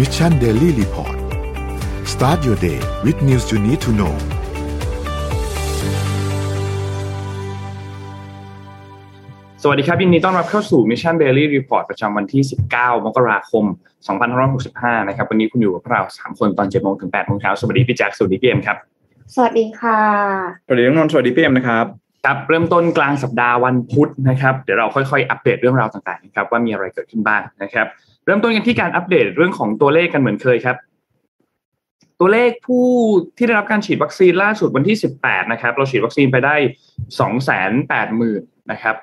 Mission Daily Report start your day with news you need to know สวัสดีครับยินดีต้อนรับเข้าสู่ Mission Daily Report ประจำวันที่ 19 มกราคม 2565 นะครับ วันนี้คุณอยู่กับเรา 3 คนตอน7โมงถึง8โมงเช้า สวัสดีพี่แจ็คสวัสดีพี่เอ็มครับ สวัสดีค่ะ สวัสดีน้องนนท์สวัสดีพี่เอ็มนะครับครับเริ่มต้นกลางสัปดาห์วันพุธนะครับ เดี๋ยวเราค่อยๆ อัปเดตเรื่องราวต่างๆนะครับว่ามีอะไรเกิดขึ้นบ้างนะครับเริ่มต้นกันที่การอัปเดตเรื่องของตัวเลขกันเหมือนเคยครับ ตัวเลขผู้ที่ได้รับการฉีดวัคซีนล่าสุดวันที่ 18 นะครับ เราฉีดวัคซีนไปได้ 280,000นะครับ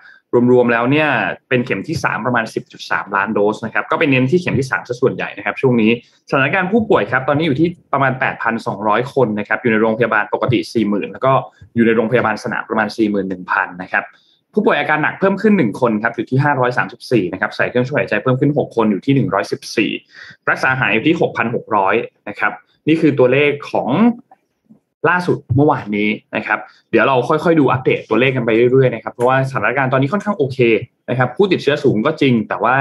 รวมๆแล้วเนี่ยเป็นเข็มที่ 3 ประมาณ 10.3 ล้านโดสนะครับ ก็เป็นเน้นที่เข็มที่3ซะส่วนใหญ่นะครับ ช่วงนี้สถานการณ์ผู้ป่วยครับ ตอนนี้อยู่ที่ประมาณ 8,200 คนนะครับ อยู่ในโรงพยาบาลปกติ 40,000 แล้วก็อยู่ในโรงพยาบาลสนามประมาณ 41,000 นะครับ ผู้ป่วยอาการหนักเพิ่มขึ้น 1 คนครับอยู่ที่ 534 นะครับใส่เครื่องช่วยหายใจเพิ่มขึ้น 6 คนอยู่ที่ 114 รักษาหายอยู่ที่ 6,600 นะครับ นี่คือตัวเลขของล่าสุดเมื่อวานนี้นะครับ เดี๋ยวเราค่อยๆดูอัปเดตตัวเลขกันไปเรื่อยๆนะครับเพราะว่าสถานการณ์ตอนนี้ค่อนข้างโอเคนะครับผู้ติดเชื้อสูงก็จริง แต่ว่า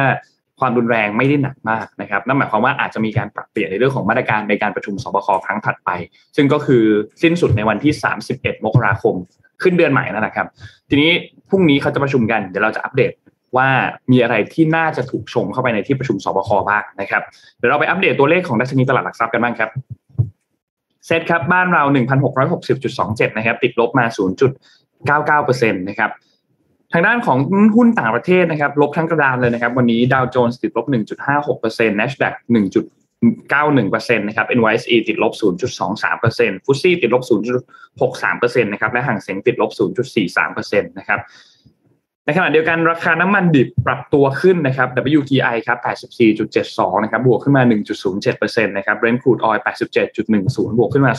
ความรุนแรงไม่ได้หนักมากนะครับนั่นหมายความว่าอาจจะมีการปรับเปลี่ยนในเรื่องของมาตรการในการประชุมสบคครั้งถัดไป ซึ่งก็คือสิ้นสุดในวันที่ 31 มกราคมขึ้นเดือนใหม่นั่นแหละครับ ทีนี้ พรุ่งนี้เขาจะประชุมกัน เดี๋ยวเราจะอัปเดตว่ามีอะไรที่น่าจะถูกชมเข้าไปในที่ประชุมสบคบ้างนะครับ เดี๋ยวเราไปอัปเดตตัวเลขของดัชนีตลาดหลักทรัพย์กันบ้างครับเซตครับบ้านเรา 1,660.27 นะครับ ติดลบมา 0.99%นะครับทางด้านของหุ้นต่างประเทศนะครับ ลบทั้งกระดานเลยนะครับ วันนี้ดาวโจนส์ติดลบ 1.56% NASDAQ 1.91%นะครับ NYSE ติดลบ 0.23%ฟุตซี่ติดลบ 0.63%นะครับ และห่างเสียงติดลบ 0.43%นะครับ ในขณะเดียวกันราคาน้ำมันดิบปรับตัวขึ้นนะครับ WTI ครับ 84.72 นะครับ บวกขึ้นมา 1.07%นะครับ Brent crude oil 87.10 บวกขึ้นมา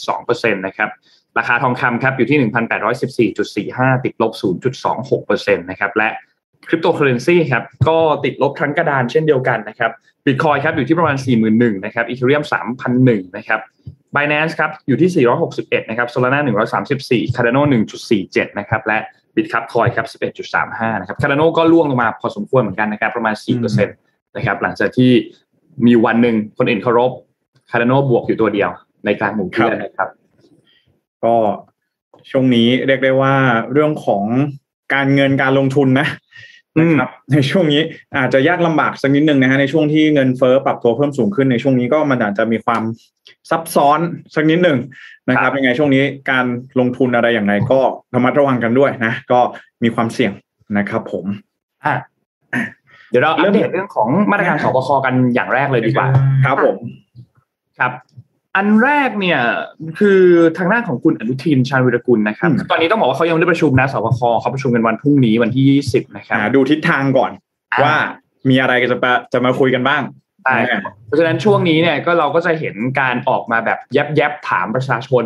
0.72%นะครับราคาทองคำครับอยู่ที่ 1,814.45 ติดลบ 0.26%นะครับ และ คริปโตเคอเรนซีครับก็ติดลบทั้งกระดานเช่นเดียวกันนะครับบิตคอยครับอยู่ที่ประมาณ 41,000นะครับอีเทเรียม3,001นะครับ Binance ครับอยู่ที่ 461นะครับ Solana 134 Cardano 1.47นะครับและบิตคับคอยครับ 11.35นะครับ Cardano ก็ล่วงลงมาพอสมควรเหมือนกันนะครับประมาณ 4%นะครับหลังจากที่มีวันหนึ่งคนอื่นเคารพ Cardano บวกอยู่ตัวเดียวในกลางหมู่เพื่อนนะครับ ก็ช่วงนี้เรียกได้ว่าเรื่องของการเงินการลงทุนนะ นะครับในช่วงนี้อาจจะยากลำบากสักนิดนึงนะฮะในช่วงที่เงินเฟ้อปรับตัวเพิ่มสูงขึ้นในช่วงนี้ก็มันอาจจะมีความซับซ้อนสักนิดหนึ่งนะครับยังไงช่วงนี้การลงทุนอะไรอย่างไรก็ระมัดระวังกันด้วยนะ ก็มีความเสี่ยงนะครับผมอะเดี๋ยวเราอัปเดตเรื่องของมาตรการสบคกันอย่างแรกเลยดีกว่า ครับผม ครับ อันแรกเนี่ยคือทางด้านของคุณอนุทินชาญวิรกุลนะครับอืมตอนนี้ต้องบอกว่าเขายังไม่ได้ประชุมนะสบคเขาประชุมกันวันพรุ่งนี้วันที่20นะครับหาดูทิศทางก่อนอ่าว่ามีอะไรจะมาจะมาคุยกันบ้างใช่เพราะฉะนั้นช่วงนี้เนี่ยก็เราก็จะเห็นการออกมาแบบแยบแยบๆถามประชาชน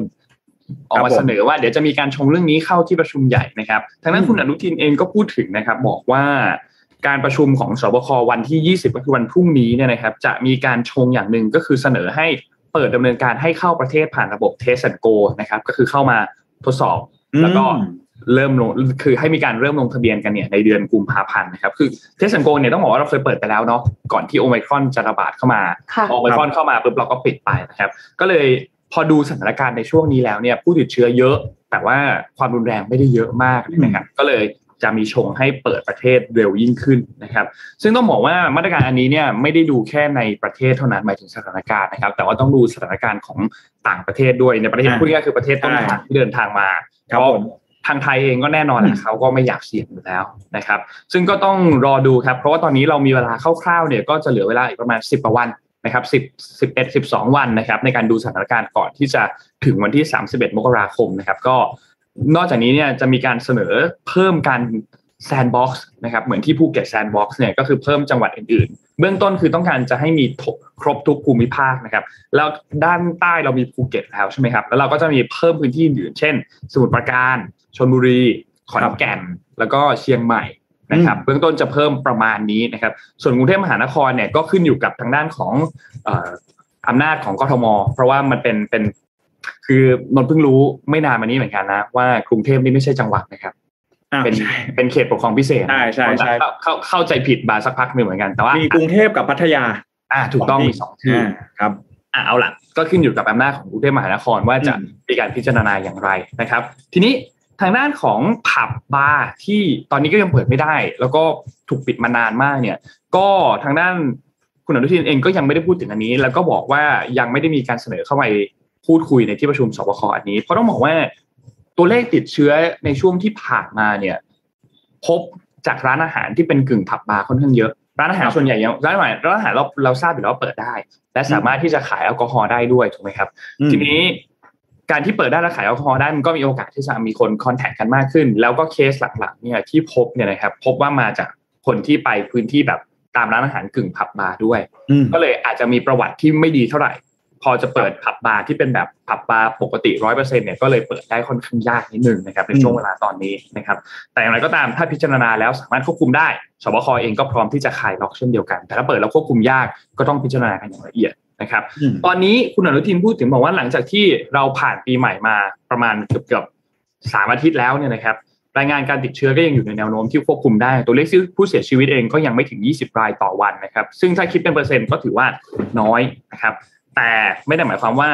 ออกมาผมเสนอว่าเดี๋ยวจะมีการชงเรื่องนี้เข้าที่ประชุมใหญ่นะครับทางด้านคุณอนุทินเองก็พูดถึงนะครับ บอกว่าการประชุมของสบควันที่ 20 ก็คือวันพรุ่งนี้เนี่ยนะครับ จะมีการชงอย่างหนึ่งก็คือเสนอให้ เปิดดำเนินการให้เข้าประเทศผ่านระบบ Test and Go นะครับ ก็คือเข้ามาทดสอบแล้วก็อืมเริ่มลงคือให้มีการเริ่มลงทะเบียนกันเนี่ยในเดือนกุมภาพันธ์นะครับ คือเทส and Go เนี่ยต้องบอกว่าเราเคยเปิดไปแล้วเนาะก่อนที่โอไมครอนจะระบาดเข้ามาค่ะพอโอไมครอนเข้ามาปุ๊บเราก็ปิดไปนะครับ ก็เลยพอดูสถานการณ์ในช่วงนี้แล้วเนี่ยผู้ติดเชื้อเยอะ แต่ว่าความรุนแรงไม่ได้เยอะมากนะครับก็เลย จะมีชงให้เปิดประเทศเร็วยิ่งขึ้นนะครับ ซึ่งต้องบอกว่ามาตรการอันนี้เนี่ยไม่ได้ดูแค่ในประเทศเท่านั้นหมายถึงสถานการณ์นะครับ แต่ว่าต้องดูสถานการณ์ของต่างประเทศด้วยในประเทศอ่าพูดง่ายๆคือประเทศต้นทางที่เดินทางมาครับเพราะผมทางไทยเองก็แน่นอนแหละเขาก็ไม่อยากเสี่ยงอยู่แล้วนะครับ ซึ่งก็ต้องรอดูครับ เพราะว่าตอนนี้เรามีเวลาคร่าวๆเนี่ยก็จะเหลือเวลาอีกประมาณ 10กว่าวันนะครับ10 11 12 วันนะครับ ในการดูสถานการณ์ก่อนที่จะถึงวันที่ 31 มกราคมนะครับ ก็ นอกจากนี้เนี่ยจะมีการเสนอเพิ่มการ sandbox นะครับเหมือนที่ภูเก็ต sandbox เนี่ยก็คือเพิ่มจังหวัดอื่นๆ เบื้องต้นคือต้องการจะให้มีครบทุกภูมิภาคนะครับแล้วด้านใต้เรามีภูเก็ตแล้วใช่ไหมครับแล้วเราก็จะมีเพิ่มพื้นที่อื่นๆเช่น สมุทรปราการชลบุรีขอนแก่น แล้วก็เชียงใหม่นะครับเบื้องต้นจะเพิ่มประมาณนี้นะครับ ส่วนกรุงเทพมหานครเนี่ยก็ขึ้นอยู่กับทางด้านของเอ่ออำนาจของกทม เพราะว่ามันเป็นเป็น คือนนท์เพิ่งรู้ไม่นานมานี้เหมือนกันนะ ว่ากรุงเทพนี่ไม่ใช่จังหวัดนะครับอ่าเป็นใช่เป็นเขตปกครองพิเศษใช่ใช่ใช่เข้าเข้าเข้าใจผิดมาสักพักหนึ่งเหมือนกันแต่ว่ามีกรุงเทพกับพัทยา อ่า ถูกต้องมีสองที่อ่าครับอะเอาล่ะก็ขึ้นอยู่กับอำนาจของกรุงเทพมหานครว่าจะอืมมีการพิจารณาอย่างไรนะครับ ทีนี้ทางด้านของผับบาร์ที่ตอนนี้ก็ยังเปิดไม่ได้ แล้วก็ถูกปิดมานานมากเนี่ย ก็ทางด้านคุณอนุทินเองก็ยังไม่ได้พูดถึงอันนี้ แล้วก็บอกว่ายังไม่ได้มีการเสนอเข้าไป พูดคุยในที่ประชุมสบคอันนี้ เพราะต้องบอกว่าตัวเลขติดเชื้อในช่วงที่ผ่านมาเนี่ย พบจากร้านอาหารที่เป็นกึ่งผับบาร์ค่อนข้างเยอะ ร้านอาหารครับส่วนใหญ่ยังร้านอาหารร้านอาหารเราเราทราบอยู่แล้วว่าเปิดได้ และสามารถที่จะขายแอลกอฮอล์ได้ด้วยถูกไหมครับอืมทีนี้การที่เปิดได้และขายแอลกอฮอล์ได้มันก็มีโอกาสที่จะมีคน contact กันมากขึ้น แล้วก็เคสหลักๆเนี่ยที่พบเนี่ยนะครับ พบว่ามาจากคนที่ไปพื้นที่แบบตามร้านอาหารกึ่งผับบาร์ด้วยอืมก็เลยอาจจะมีประวัติที่ไม่ดีเท่าไหร่ พอจะเปิดผับบาร์ที่เป็นแบบผับบาร์ปกติร้อยเปอร์เซ็นเนี่ยก็เลยเปิดได้ค่อนข้างยากนิดนึงนะครับในช่วงเวลาตอนนี้นะครับ แต่อย่างไรก็ตามถ้าพิจารณาแล้วสามารถควบคุมได้สบคเองก็พร้อมที่จะคลายล็อกเช่นเดียวกัน แต่ถ้าเปิดแล้วควบคุมยากก็ต้องพิจารณากันอย่างละเอียดนะครับอืมตอนนี้คุณอนุทินพูดถึงบอกว่าหลังจากที่เราผ่านปีใหม่มาประมาณเกือบเกือบสามอาทิตย์แล้วเนี่ยนะครับรายงานการติดเชื้อก็ยังอยู่ในแนวโน้มที่ควบคุมได้ ตัวเลขผู้เสียชีวิตเองก็ยังไม่ถึง 20 รายต่อวันนะครับ ซึ่งถ้าคิดเป็นเปอร์เซ็นต์ก็ถือว่าน้อยนะครับ แต่ไม่ได้หมายความว่า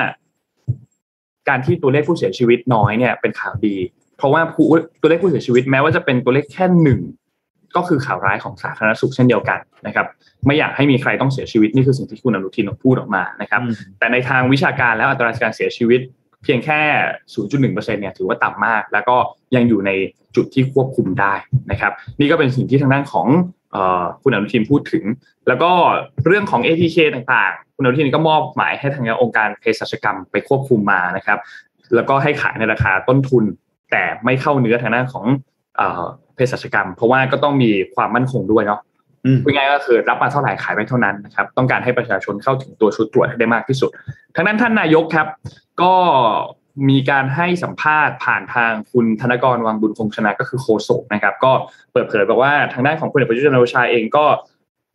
การที่ตัวเลขผู้เสียชีวิตน้อยเนี่ยเป็นข่าวดี เพราะว่าผู้ตัวเลขผู้เสียชีวิตแม้ว่าจะเป็นตัวเลขแค่หนึ่งก็คือข่าวร้ายของสาธารณสุขเช่นเดียวกันนะครับ ไม่อยากให้มีใครต้องเสียชีวิตนี่คือสิ่งที่คุณอนุทินพูดออกมานะครับ แต่ในทางวิชาการแล้วอัตราการเสียชีวิต เพียงแค่ 0.1%เนี่ยถือว่าต่ำมาก แล้วก็ยังอยู่ในจุดที่ควบคุมได้นะครับ นี่ก็เป็นสิ่งที่ทางด้านของเอ่อ คุณอนุทินพูดถึง แล้วก็เรื่องของ ATK ต่างๆ คุณอนุทินก็มอบหมายให้ทางองค์การเภสัชกรรมไปควบคุมมานะครับ แล้วก็ให้ขายในราคาต้นทุน แต่ไม่เข้าเนื้อทางด้านของเอ่อเภสัชกรรม เพราะว่าก็ต้องมีความมั่นคงด้วยเนาะอืมพูดง่ายๆก็คือรับมาเท่าไหร่ขายไปเท่านั้นนะครับต้องการให้ประชาชนเข้าถึงตัวชุดตรวจให้ได้มากที่สุดทางด้านท่านนายกครับ ก็ มีการให้สัมภาษณ์ผ่านทางคุณธนกรวังบุญคงชนะก็คือโคศกนะครับ ก็เปิดเผยบอกว่าทางด้านของคุณเอกประยุทธ์จันทร์โอชาเองก็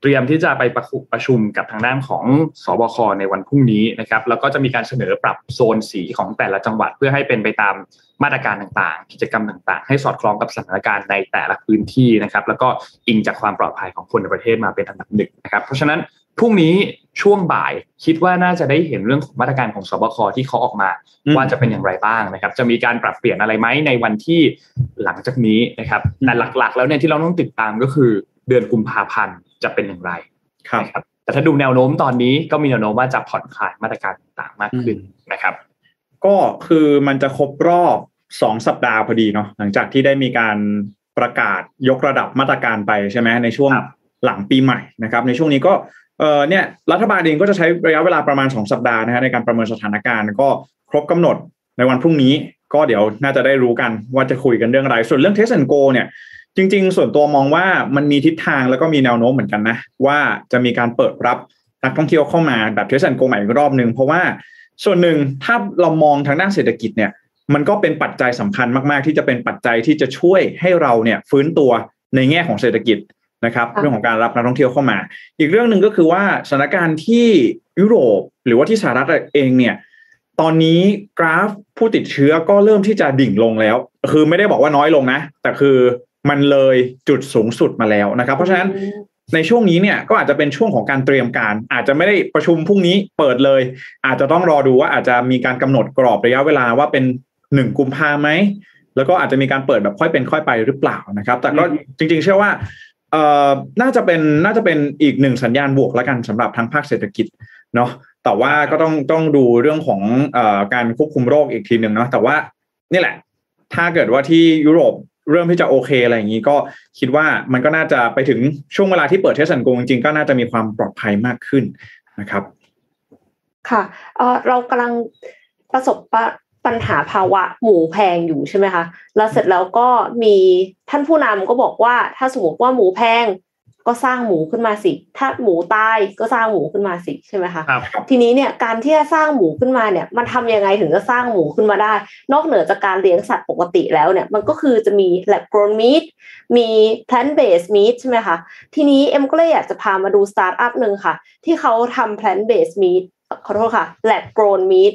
เตรียมที่จะไปประชุประชุมกับทางด้านของสบคในวันพรุ่งนี้นะครับ แล้วก็จะมีการเสนอปรับโซนสีของแต่ละจังหวัดเพื่อให้เป็นไปตามมาตรการต่างๆ กิจกรรมต่างๆ ให้สอดคล้องกับสถานการณ์ในแต่ละพื้นที่นะครับ แล้วก็อิงจากความปลอดภัยของคนในประเทศมาเป็นอันดับหนึ่งนะครับ เพราะฉะนั้น พรุ่งนี้ช่วงบ่ายคิดว่าน่าจะได้เห็นเรื่องของมาตรการของสบคที่เขาออกมาอืมว่าจะเป็นอย่างไรบ้างนะครับ จะมีการปรับเปลี่ยนอะไรไหมในวันที่หลังจากนี้นะครับแต่หลักๆ แล้วเนี่ยที่เราต้องติดตามก็คือเดือนกุมภาพันธ์จะเป็นอย่างไรครับนะครับแต่ถ้าดูแนวโน้มตอนนี้ก็มีแนวโน้มว่าจะผ่อนคลายมาตรการต่างๆมากขึ้นนะครับ ก็คือมันจะครบรอบสองสัปดาห์พอดีเนาะหลังจากที่ได้มีการประกาศยกระดับมาตรการไปใช่ไหมในช่วงครับหลังปีใหม่นะครับ ในช่วงนี้ก็ เออเนี่ยรัฐบาลเองก็จะใช้ระยะเวลาประมาณ 2 สัปดาห์นะฮะในการประเมินสถานการณ์ก็ครบกำหนดในวันพรุ่งนี้ ก็เดี๋ยวน่าจะได้รู้กันว่าจะคุยกันเรื่องอะไร ส่วนเรื่องเทส and go เนี่ยจริง ๆ ส่วนตัวมองว่ามันมีทิศทางแล้วก็มีแนวโน้มเหมือนกันนะ ว่าจะมีการเปิดรับนักท่องเที่ยวเข้ามาแบบเทส and go ใหม่อีกรอบหนึ่งเพราะว่าส่วนหนึ่งถ้าเรามองทางด้านเศรษฐกิจเนี่ยมันก็เป็นปัจจัยสำคัญมาก ๆ ที่จะเป็นปัจจัยที่จะช่วยให้เราเนี่ยฟื้นตัวในแง่ของเศรษฐกิจ นะครับค่ะเรื่องของการรับนักท่องเที่ยวเข้ามา อีกเรื่องหนึ่งก็คือว่าสถานการณ์ที่ยุโรปหรือว่าที่สหรัฐเองเนี่ยตอนนี้กราฟผู้ติดเชื้อก็เริ่มที่จะดิ่งลงแล้ว คือไม่ได้บอกว่าน้อยลงนะ แต่คือมันเลยจุดสูงสุดมาแล้วนะครับ เพราะฉะนั้นในช่วงนี้เนี่ยก็อาจจะเป็นช่วงของการเตรียมการ อาจจะไม่ได้ประชุมพรุ่งนี้เปิดเลย อาจจะต้องรอดูว่าอาจจะมีการกำหนดกรอบระยะเวลาว่าเป็นหนึ่งกุมภาไหมแล้วก็อาจจะมีการเปิดแบบค่อยเป็นค่อยไปหรือเปล่านะครับ แต่ก็อืมจริง ๆ เชื่อว่า เอ่อน่าจะเป็นน่าจะเป็นอีกหนึ่งสัญญาณบวกแล้วกันสำหรับทางภาคเศรษฐกิจเนาะแต่ว่าก็ต้องต้องดูเรื่องของเอ่อการควบคุมโรคอีกทีหนึ่งเนาะแต่ว่านี่แหละ ถ้าเกิดว่าที่ยุโรปเริ่มที่จะโอเคอะไรอย่างนี้ก็คิดว่ามันก็น่าจะไปถึงช่วงเวลาที่เปิดเทสสันโกจริงๆก็น่าจะมีความปลอดภัยมากขึ้นนะครับ ค่ะเอ่อเรากำลังประสบ ปะปัญหาภาวะหมูแพงอยู่ใช่ไหมคะ แล้วเสร็จแล้วก็มีท่านผู้นำก็บอกว่า ถ้าสมมติว่าหมูแพงก็สร้างหมูขึ้นมาสิ ถ้าหมูตายก็สร้างหมูขึ้นมาสิใช่ไหมคะครับทีนี้เนี่ยการที่จะสร้างหมูขึ้นมาเนี่ยมันทำยังไงถึงจะสร้างหมูขึ้นมาได้ นอกเหนือจากการเลี้ยงสัตว์ปกติแล้วเนี่ยมันก็คือจะมี lab grown meat มี plant based meat ใช่ไหมคะทีนี้เอ็มก็เลยอยากจะพามาดูสตาร์ทอัพหนึ่งค่ะ ที่เขาทำ plant based meat ขอโทษค่ะ lab grown meat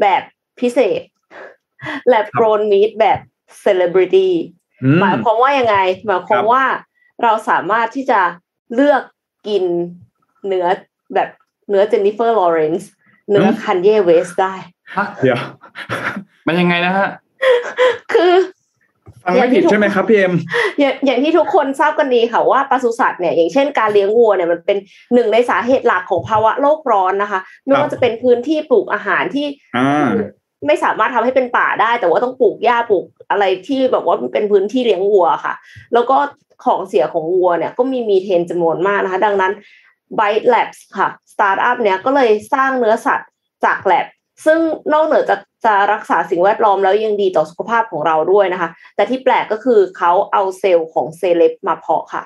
แบบพิเศษ lab grown meat แบบ celebrity อืมหมายความว่ายังไง หมายความว่าเราสามารถที่จะเลือกกินเนื้อแบบเนื้อ Jennifer Lawrence เนื้อ Kanye West ได้ฮะเดี๋ยว มันยังไงนะฮะ คือฟังไม่ผิดใช่ไหมครับพี่เอ็มอย่างอย่างที่ทุกคนทราบกันดีค่ะว่าปศุสัตว์เนี่ยอย่างเช่นการเลี้ยงวัวเนี่ยมันเป็นหนึ่งในสาเหตุหลักของภาวะโลกร้อนนะคะ ไม่ว่าจะเป็นพื้นที่ปลูกอาหารที่อ่า ไม่สามารถทำให้เป็นป่าได้ แต่ว่าต้องปลูกหญ้าปลูกอะไรที่แบบว่าเป็นพื้นที่เลี้ยงวัวค่ะ แล้วก็ของเสียของวัวเนี่ยก็มีมีเทนจำนวนมากนะคะ ดังนั้น Bite Labs ค่ะสตาร์ทอัพเนี้ยก็เลยสร้างเนื้อสัตว์จากแลบซึ่งนอกเหนือจากจะรักษาสิ่งแวดล้อมแล้วยังดีต่อสุขภาพของเราด้วยนะคะ แต่ที่แปลกก็คือเขาเอาเซลล์ของเซเลบมาเพาะค่ะ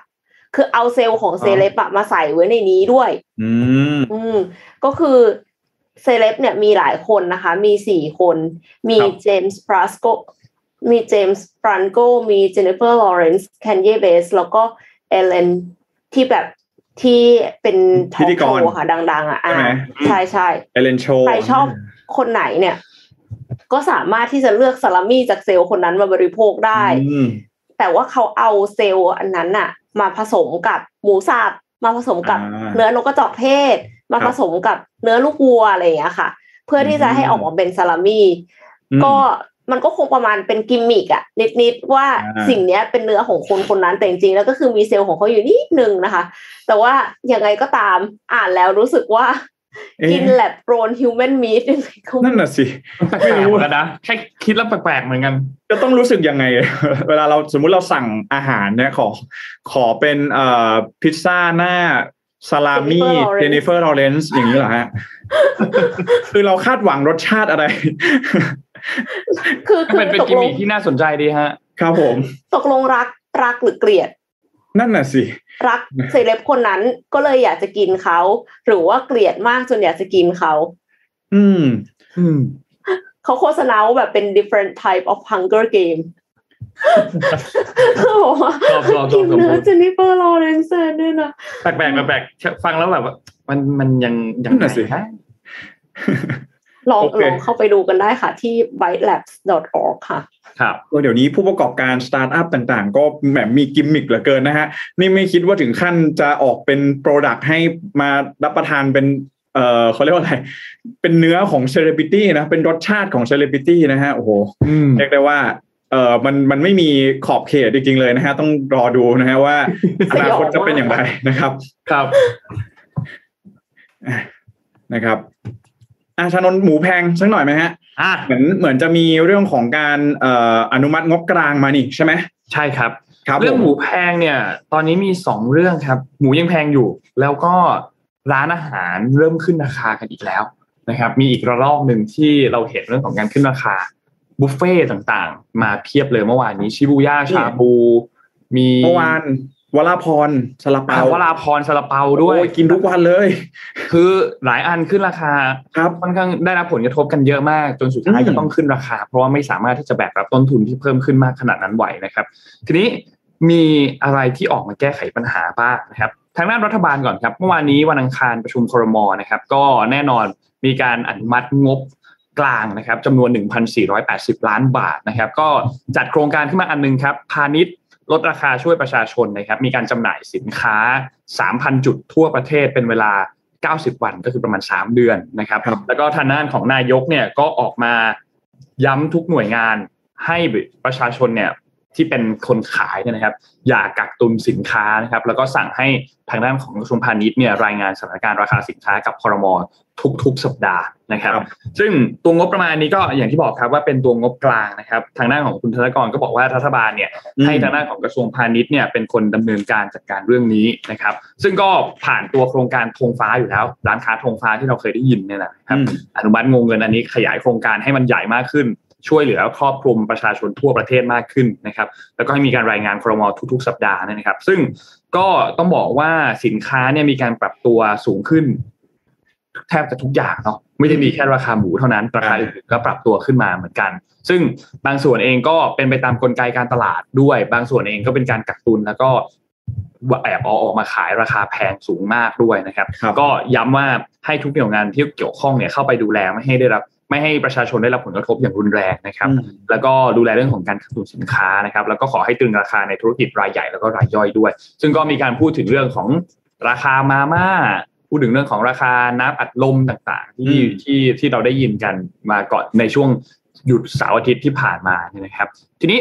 คือเอาเซลล์ของเซเลบอะมาใส่ไว้ในนี้ด้วย อืมอืมก็คือ เซเลบเนี่ยมีหลายคนนะคะ มีสี่คน มีครับเจมส์ฟร s สโกมีเจมส์ฟรันโกมีเจนนิเฟอร์ลอเรนซ์แคนเยเบสแล้วก็เอเลนที่แบบที่เป็น talk show ค่ะ ดัง ๆ อะอ่าใช่ไหมใช่ใช่ Ellen Show ใครชอบคนไหนเนี่ย ก็สามารถที่จะเลือกซาลามี่จากเซลล์คนนั้นมาบริโภคได้อืมแต่ว่าเขาเอาเซลล์อันนั้นน่ะมาผสมกับหมูสับมาผสมกับอ่าเนื้อนกกระจอกเทศ มาครับผสมกับเนื้อลูกวัวอะไรอย่างเงี้ยค่ะ เพื่อที่จะให้ออกมาเป็นซาลามี่อืมก็มันก็คงประมาณเป็นกิมมิกอะนิดๆว่าอ่าสิ่งเนี้ยเป็นเนื้อของคนคนนั้นแต่จริงๆแล้วก็คือมีเซลล์ของเขาอยู่นิดนึงนะคะ แต่ว่ายังไงก็ตามอ่านแล้วรู้สึกว่าเอ๊ะกินแลบโกรนฮิวแมนมีดยังไงก็นั่นน่ะสิมันแปลกๆเหมือนกันนะแค่คิดแล้วแปลกๆเหมือนกันจะต้องรู้สึกยังไง เวลาเราสมมุติเราสั่งอาหารเนี่ยขอ ขอเป็นเอ่อพิซซ่าหน้า ซาลามี่ Jennifer Lawrence อย่างนี้เหรอฮะ คือเราคาดหวังรสชาติอะไร คือก็คือเป็นเป็นตกกิมลงมิคที่น่าสนใจดีฮะ ครับผม ตกลงรักรักหรือเกลียด นั่นน่ะสิ รักเซเลบคนนั้นก็เลยอยากจะกินเขา หรือว่าเกลียดมากจนอยากจะกินเขา อืม อืมเขาโฆษณาว่าแบบเป็น different type of hunger game เขาบอกว่าชอบชอบชกิอบนชอบเนื้อเจนนิเฟอร์ลอเรนซ์ด้วยนะแปลกๆแปลกๆฟังแล้วแบบว่ามันมันยังยังนั่นน่ะสิไงฮะลองโอเคลองเข้าไปดูกันได้ค่ะ ที่ bitelabs.org ค่ะครับก็เดี๋ยวนี้ผู้ประกอบการสตาร์ทอัพต่างๆ ก็แหมมีกิมมิคเหลือเกินนะฮะ นี่ไม่คิดว่าถึงขั้นจะออกเป็น product ให้มารับประทานเป็นเอ่อเขาเรียกว่าอะไร เป็นเนื้อของเซเลบริตี้นะ เป็นรสชาติของเซเลบริตี้นะฮะ โอ้โหอืมเรียกได้ว่า เออมันมันไม่มีขอบเขตจริงๆเลยนะฮะ ต้องรอดูนะฮะว่าอนาคตจะเป็นอย่างไรนะครับ ครับอะนะครับอะชานนท์หมูแพงสักหน่อยไหมฮะอะเหมือนเหมือนจะมีเรื่องของการเอ่ออนุมัติงบกลางมานี่ใช่ไหมใช่ครับครับ เรื่องผหมูแพงเนี่ย ตอนนี้มีสองเรื่องครับ หมูยังแพงอยู่ แล้วก็ร้านอาหารเริ่มขึ้นราคากันอีกแล้วนะครับ มีอีกระลอกหนึ่งที่เราเห็นเรื่องของการขึ้นราคา บุฟเฟ่ต์ต่างๆ มาเพียบเลยเมื่อวานนี้ชิบูย่าชาบู มีเมื่อวานวราพรสลาอ่าเปาวราพรซาลาเปาด้วยโอ้กินทุกวันเลย คือหลายอันขึ้นราคาครับค่อนข้างได้รับผลกระทบกันเยอะมาก จนสุดท้ายอืมก็ต้องขึ้นราคา เพราะว่าไม่สามารถที่จะแบกรับต้นทุนที่เพิ่มขึ้นมากขนาดนั้นไหวนะครับ ทีนี้มีอะไรที่ออกมาแก้ไขปัญหาบ้างนะครับ ทางด้านรัฐบาลก่อนครับ เมื่อวานนี้วันอังคารประชุมครมนะครับ ก็แน่นอนมีการอนุมัติงบ กลางนะครับจำนวน 1,480 ล้านบาทนะครับ ก็จัดโครงการขึ้นมาอันหนึงครับ พาณิชย์ลดราคาช่วยประชาชนนะครับ มีการจำหน่ายสินค้า 3,000 จุดทั่วประเทศเป็นเวลา 90 วันก็คือประมาณ 3 เดือนนะครับครับแล้วก็ทางด้านของนายกเนี่ยก็ออกมาย้ำทุกหน่วยงานให้ประชาชนเนี่ยที่เป็นคนขายเนี่ยนะครับ อย่ากักตุนสินค้านะครับ แล้วก็สั่งให้ทางด้านของกระทรวงพาณิชย์เนี่ยรายงานสถานการณ์ราคาสินค้ากับคอรมอ ทุกๆ สัปดาห์นะครับครับ ซึ่งตัวงบประมาณนี้ก็อย่างที่บอกครับว่าเป็นตัวงบกลางนะครับ ทางด้านของคุณธนกรก็บอกว่ารัฐบาลเนี่ยอืมให้ทางด้านของกระทรวงพาณิชย์เนี่ยเป็นคนดำเนินการจัดการเรื่องนี้นะครับ ซึ่งก็ผ่านตัวโครงการธงฟ้าอยู่แล้ว ร้านค้าธงฟ้าที่เราเคยได้ยินเนี่ยนะครับอืมอนุมัติงงเงินอันนี้ขยายโครงการให้มันใหญ่มากขึ้น ช่วยเหลือครอบคลุมประชาชนทั่วประเทศมากขึ้นนะครับ แล้วก็ให้มีการรายงานครมทุก ๆ สัปดาห์นะครับ ซึ่งก็ต้องบอกว่าสินค้าเนี่ยมีการปรับตัวสูงขึ้น แทบจะทุกอย่างเนาะไม่ได้มีแค่ราคาหมูเท่านั้นราคาอื่นๆก็ปรับตัวขึ้นมาเหมือนกัน ซึ่งบางส่วนเองก็เป็นไปตามกลไกการตลาดด้วย บางส่วนเองก็เป็นการกักตุนแล้วก็แอบเอาออกมาขายราคาแพงสูงมากด้วยนะครับครับก็ย้ำว่าให้ทุกหน่วยงานที่เกี่ยวข้องเนี่ยเข้าไปดูแลไม่ให้ได้รับไม่ให้ประชาชนได้รับผลกระทบอย่างรุนแรงนะครับอืมแล้วก็ดูแลเรื่องของการกักตุนสินค้านะครับ แล้วก็ขอให้ตรึงราคาในธุรกิจรายใหญ่แล้วก็รายย่อยด้วย ซึ่งก็มีการพูดถึงเรื่องของราคามาม่า พูดถึงเรื่องของราคาน้ำอัดลมต่างๆ ที่อืมที่ที่เราได้ยินกันมาก่อนในช่วงหยุดเสาร์อาทิตย์ที่ผ่านมาเนี่ยนะครับ ทีนี้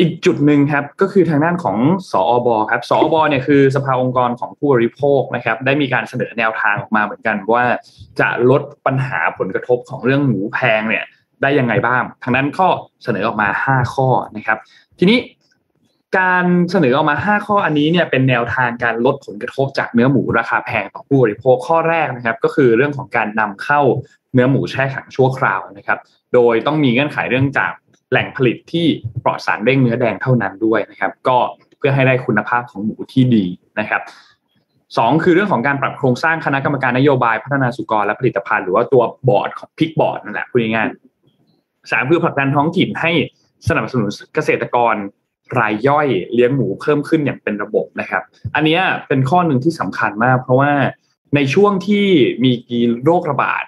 อีกจุดหนึ่งครับก็คือทางด้านของสอบครับสอบเนี่ยคือสภาองค์กรของผู้บริโภคนะครับ ได้มีการเสนอแนวทางออกมาเหมือนกันว่าจะลดปัญหาผลกระทบของเรื่องหมูแพงเนี่ยได้ยังไงบ้างทางนั้นก็เสนอออกมา 5 ข้อนะครับ ทีนี้ การเสนอออกมา 5 ข้ออันนี้เนี่ยเป็นแนวทางการลดผลกระทบจากเนื้อหมูราคาแพงต่อผู้บริโภคข้อแรกนะครับ ก็คือเรื่องของการนำเข้าเนื้อหมูแช่แข็งชั่วคราวนะครับ โดยต้องมีเงื่อนไขเรื่องจากแหล่งผลิตที่ปลอดสารเร่งเนื้อแดงเท่านั้นด้วยนะครับ ก็เพื่อให้ได้คุณภาพของหมูที่ดีนะครับสองคือเรื่องของการปรับโครงสร้างคณะกรรมการนโยบายพัฒนาสุกรและผลิตภัณฑ์หรือว่าตัวบอร์ดของพิกบอร์ดนั่นแหละพูดง่ายๆสามคือผลักดันท้องถิ่นให้สนับสนุนเกษตรกร รายย่อยเลี้ยงหมูเพิ่มขึ้นอย่างเป็นระบบนะครับ อันเนี้ยเป็นข้อหนึ่งที่สำคัญมาก เพราะว่าในช่วงที่มีโรคระบาด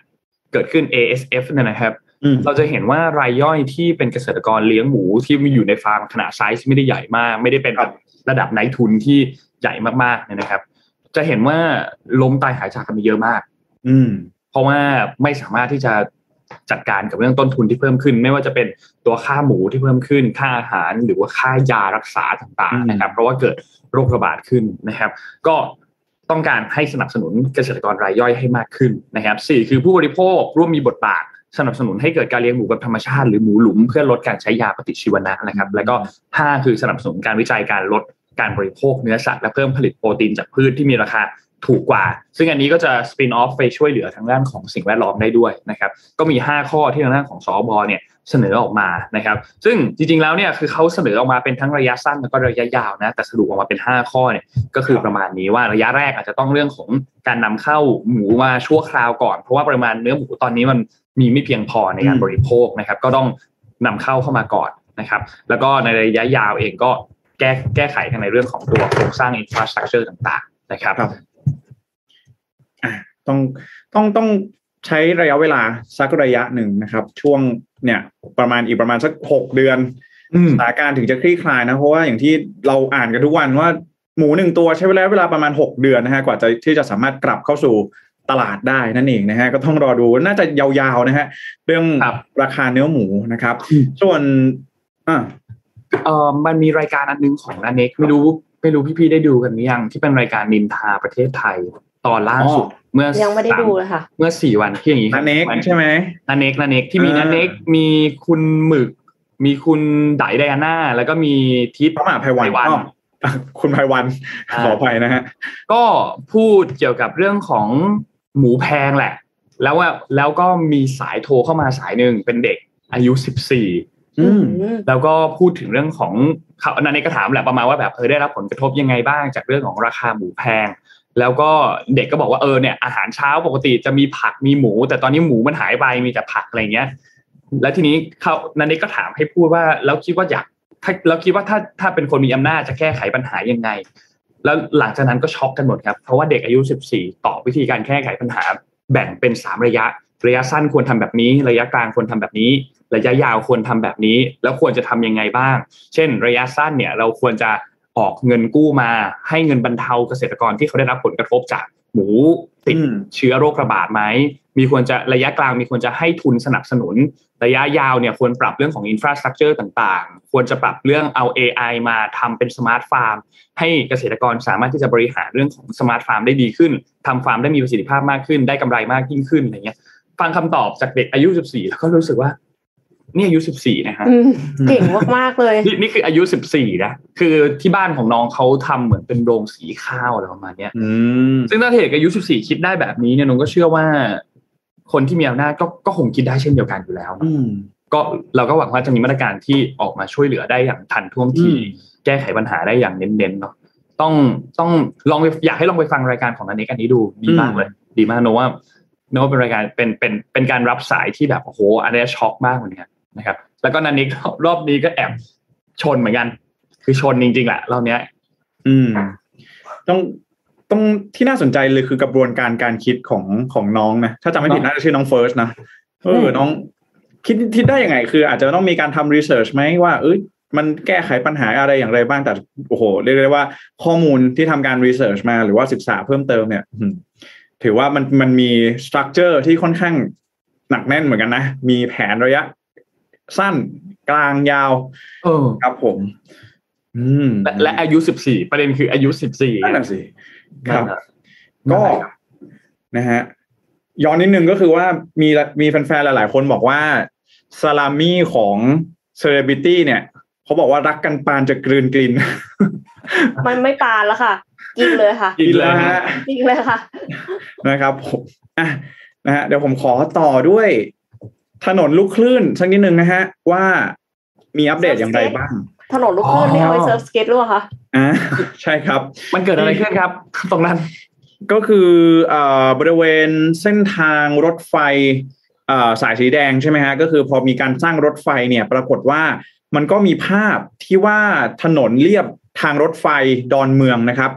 เกิดขึ้น ASF เนี่ยนะครับอืมเราจะเห็นว่ารายย่อยที่เป็นเกษตรกรเลี้ยงหมูที่มีอยู่ในฟาร์มขนาดไซส์ไม่ได้ใหญ่มาก ไม่ได้เป็นครับระดับนายทุนที่ใหญ่มากๆเนี่ยนะครับ จะเห็นว่าล้มตายหายจากกันไปเยอะมาก อืม เพราะว่าไม่สามารถที่จะ จัดการกับเรื่องต้นทุนที่เพิ่มขึ้น ไม่ว่าจะเป็นตัวค่าหมูที่เพิ่มขึ้น ค่าอาหารหรือว่าค่ายารักษาต่างอืมๆนะครับ เพราะว่าเกิดโรคระบาดขึ้นนะครับ ก็ต้องการให้สนับสนุนเกษตรกรรายย่อยให้มากขึ้นนะครับสี่คือผู้บริโภคร่วมมีบทบาทสนับสนุนให้เกิดการเลี้ยงหมูแบบธรรมชาติหรือหมูหลุมเพื่อลดการใช้ยาปฏิชีวนะนะครับ แล้วก็ห้าคือสนับสนุนการวิจัยการลดการบริโภคเนื้อสัตว์และเพิ่มผลิตโปรตีนจากพืชที่มีราคา ถูกกว่า ซึ่งอันนี้ก็จะสปินออฟไปช่วยเหลือทางด้านของสิ่งแวดล้อมได้ด้วยนะครับ ก็มี 5 ข้อที่ทางด้านของสอบอเนี่ยเสนอออกมานะครับ ซึ่งจริงๆแล้วเนี่ยคือเขาเสนอออกมาเป็นทั้งระยะสั้นแล้วก็ระยะยาวนะ แต่สรุปออกมาเป็น 5 ข้อเนี่ยก็คือประมาณนี้ว่าระยะแรกอาจจะต้องเรื่องของการนำเข้าหมูมาชั่วคราวก่อน เพราะว่าปริมาณเนื้อหมูตอนนี้มันมีไม่เพียงพอในการบริโภคนะครับ ก็ต้องนำเข้าเข้ามาก่อนนะครับ แล้วก็ในระยะยาวเองก็แก้แก้ไขกันในเรื่องของตัวโครงสร้างอินฟราสตรักเจอร์ต่างๆนะครับ อะต้องต้องต้องใช้ระยะเวลาสักระยะหนึ่งนะครับ ช่วงเนี่ยประมาณอีกประมาณสักหกเดือนอืมสถานการณ์ถึงจะคลี่คลายนะ เพราะว่าอย่างที่เราอ่านกันทุกวันว่าหมูหนึ่งตัวใช้เวลาเวลาประมาณหกเดือนนะฮะกว่าจะที่จะสามารถกลับเข้าสู่ตลาดได้นั่นเองนะฮะก็ต้องรอดูน่าจะยาวๆนะฮะเรื่องครับราคาเนื้อหมูนะครับอืมส่วนอ่าเออมันมีรายการอันนึงของนันเน็กไม่รู้ไม่รู้พี่ๆได้ดูกันหรือยังที่เป็นรายการนินทาประเทศไทย ตอนล่าสุดอ๋อเมื่อยังไม่ได้สาดูเลยค่ะ เมื่อสี่วันที่อย่างนี้นันเน็กใช่ไหมนันเน็กนันเน็กที่มีอ่านันเน็กมีคุณหมึก มีคุณไดไดอาน่าแล้วก็มีทิศพระมหาภัยวันไพวันอ้ออะคุณภัยวันอ่าขออภัยนะฮะก็พูดเกี่ยวกับเรื่องของหมูแพงแหละ แล้วว่าแล้วก็มีสายโทรเข้ามาสายหนึ่งเป็นเด็กอายุสิบสี่อืมแล้วก็พูดถึงเรื่องของเขานันเนกก็ถามแหละประมาณว่าแบบเออได้รับผลกระทบยังไงบ้างจากเรื่องของราคาหมูแพง แล้วก็เด็กก็บอกว่าเออเนี่ยอาหารเช้าปกติจะมีผักมีหมู แต่ตอนนี้หมูมันหายไปมีแต่ผักอะไรเงี้ย แล้วทีนี้เขานันเนกก็ถามให้พูดว่าแล้วคิดว่าอยากถ้าแล้วคิดว่าถ้าถ้าเป็นคนมีอำนาจจะแก้ไขปัญหายังไง แล้วหลังจากนั้นก็ช็อกกันหมดครับ เพราะว่าเด็กอายุ 14 ตอบวิธีการแก้ไขปัญหา แบ่งเป็น 3 ระยะ ระยะสั้นควรทำแบบนี้ ระยะกลางควรทำแบบนี้ ระยะยาวควรทำแบบนี้ แล้วควรจะทำยังไงบ้าง เช่น ระยะสั้นเนี่ยเราควรจะ ออกเงินกู้มา ให้เงินบรรเทาเกษตรกรที่เขาได้รับผลกระทบจากหมูติดอืมเชื้อโรคระบาดไหม มีควรจะระยะกลางมีควรจะให้ทุนสนับสนุน ระยะยาวเนี่ยควรปรับเรื่องของ infrastructure ต่างๆ ควรจะปรับเรื่องเอา AI มาทำเป็น smart farm ให้เกษตรกรสามารถที่จะบริหารเรื่องของ smart farm ได้ดีขึ้นทำฟาร์มได้มีประสิทธิภาพมากขึ้น ได้กำไรมากยิ่งขึ้นอะไรเงี้ย ฟังคำตอบจากเด็กอายุ 14 แล้วก็รู้สึกว่า นี่อายุ14นะฮะอืมเก่งมากๆเลยนี่นี่คืออายุ14นะคือที่บ้านของน้องเขาทำเหมือนเป็นโรงสีข้าวอะไรประมาณเนี้ยอืมซึ่งถ้าเด็กอายุ14คิดได้แบบนี้เนี่ยนงก็เชื่อว่า คนที่มีอำนาจก็ก็คงคิดได้เช่นเดียวกันอยู่แล้วอืมก็เราก็หวังว่าจะมีมาตรการที่ออกมาช่วยเหลือได้อย่างทันท่วงทีอืมแก้ไขปัญหาได้อย่างเน้นๆเนาะต้องต้องลองไปอยากให้ลองไปฟังรายการของนันเนกอันนี้ดูดีมากเลย ดีมากโนว่าโนว่าเป็นรายการเป็นเป็นเป็นการรับสายที่แบบโอ้โหอันนี้ช็อกมากเหมือนกัน นะครับ แล้วก็นันเนกรอบนี้ก็แอบชนเหมือนกัน คือชนจริงๆแหละรอบเนี้ย อืม ต้องต้องที่น่าสนใจเลยคือกระบวนการการคิดของของน้องนะถ้าจำไม่ผิดเนอะน่าจะชื่อน้องเฟิร์สนะเออมน้อง คิดคิดได้ยังไง คือ อาจจะต้องมีการทำรีเสิร์ชไหมว่าเอ้ยมันแก้ไขปัญหาอะไรอย่างไรบ้างแต่โอ้โหเรียกได้ว่าข้อมูลที่ทำการรีเสิร์ชมาหรือว่าศึกษาเพิ่มเติมเนี่ยอืมถือว่ามันมันมี structure ที่ค่อนข้างหนักแน่นเหมือนกันนะ มีแผนระยะ สั้นกลางยาว เออครับผม อืมและและอายุสิบสี่ประเด็นคืออายุสิบสี่นั่นน่ะสิครับนั่ก็นแหละครับนะฮะย้อนนิดนึงก็คือว่ามีมีแฟนๆหลาย ๆ คนบอกว่า salami ของเซเลบริตี้เนี่ยเขาบอกว่ารักกันปานจะกลืนกิน มันไม่ปานแล้วค่ะ กินเลยค่ะ กินเลยฮะกินเลยค่ะ นะครับผมอะนะฮะเดี๋ยวผมขอต่อด้วย ถนนลูกคลื่นสักนิดนึงนะฮะ ว่ามีอัปเดตอย่างไรบ้าง ถนนลูกคลื่นที่เอาไว้ surf skate หรือเปล่าคะอ่าใช่ครับ มันเกิดอะไรขึ้นครับ ตรงนั้น ก็คือเอ่อบริเวณเส้นทางรถไฟเอ่อสายสีแดงใช่ไหมฮะ ก็คือพอมีการสร้างรถไฟเนี่ย ปรากฏว่ามันก็มีภาพที่ว่าถนนเรียบทางรถไฟดอนเมืองนะครับ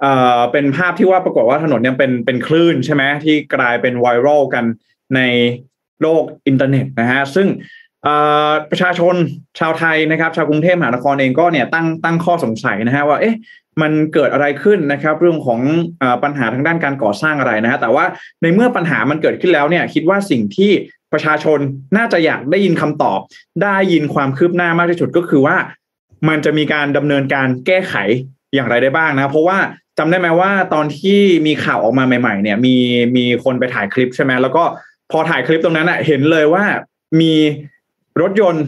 เอ่อเป็นภาพที่ว่าปรากฏว่าถนนเนี่ยเป็นเป็นคลื่นใช่ไหมที่กลายเป็นไวรัลกันใน โลกอินเทอร์เน็ตนะฮะซึ่งประชาชนชาวไทยนะครับ ชาวกรุงเทพมหานครเองก็เนี่ยตั้งตั้งข้อสงสัยนะฮะว่าเอ๊ะมันเกิดอะไรขึ้นนะครับ เรื่องของอปัญหาทางด้านการก่อสร้างอะไรนะฮะแต่ว่าในเมื่อปัญหามันเกิดขึ้นแล้วเนี่ยคิดว่าสิ่งที่ประชาชนน่าจะอยากได้ยินคำตอบ ได้ยินความคืบหน้ามากที่สุดก็คือว่า มันจะมีการดำเนินการแก้ไขอย่างไรได้บ้างนะ เพราะว่าจำได้ไหมว่าตอนที่มีข่าวออกมาใหม่ ๆ เนี่ย มีมีคนไปถ่ายคลิปใช่ไหมแล้วก็ พอถ่ายคลิปตรงนั้นอะเห็นเลยว่ามีรถยนต์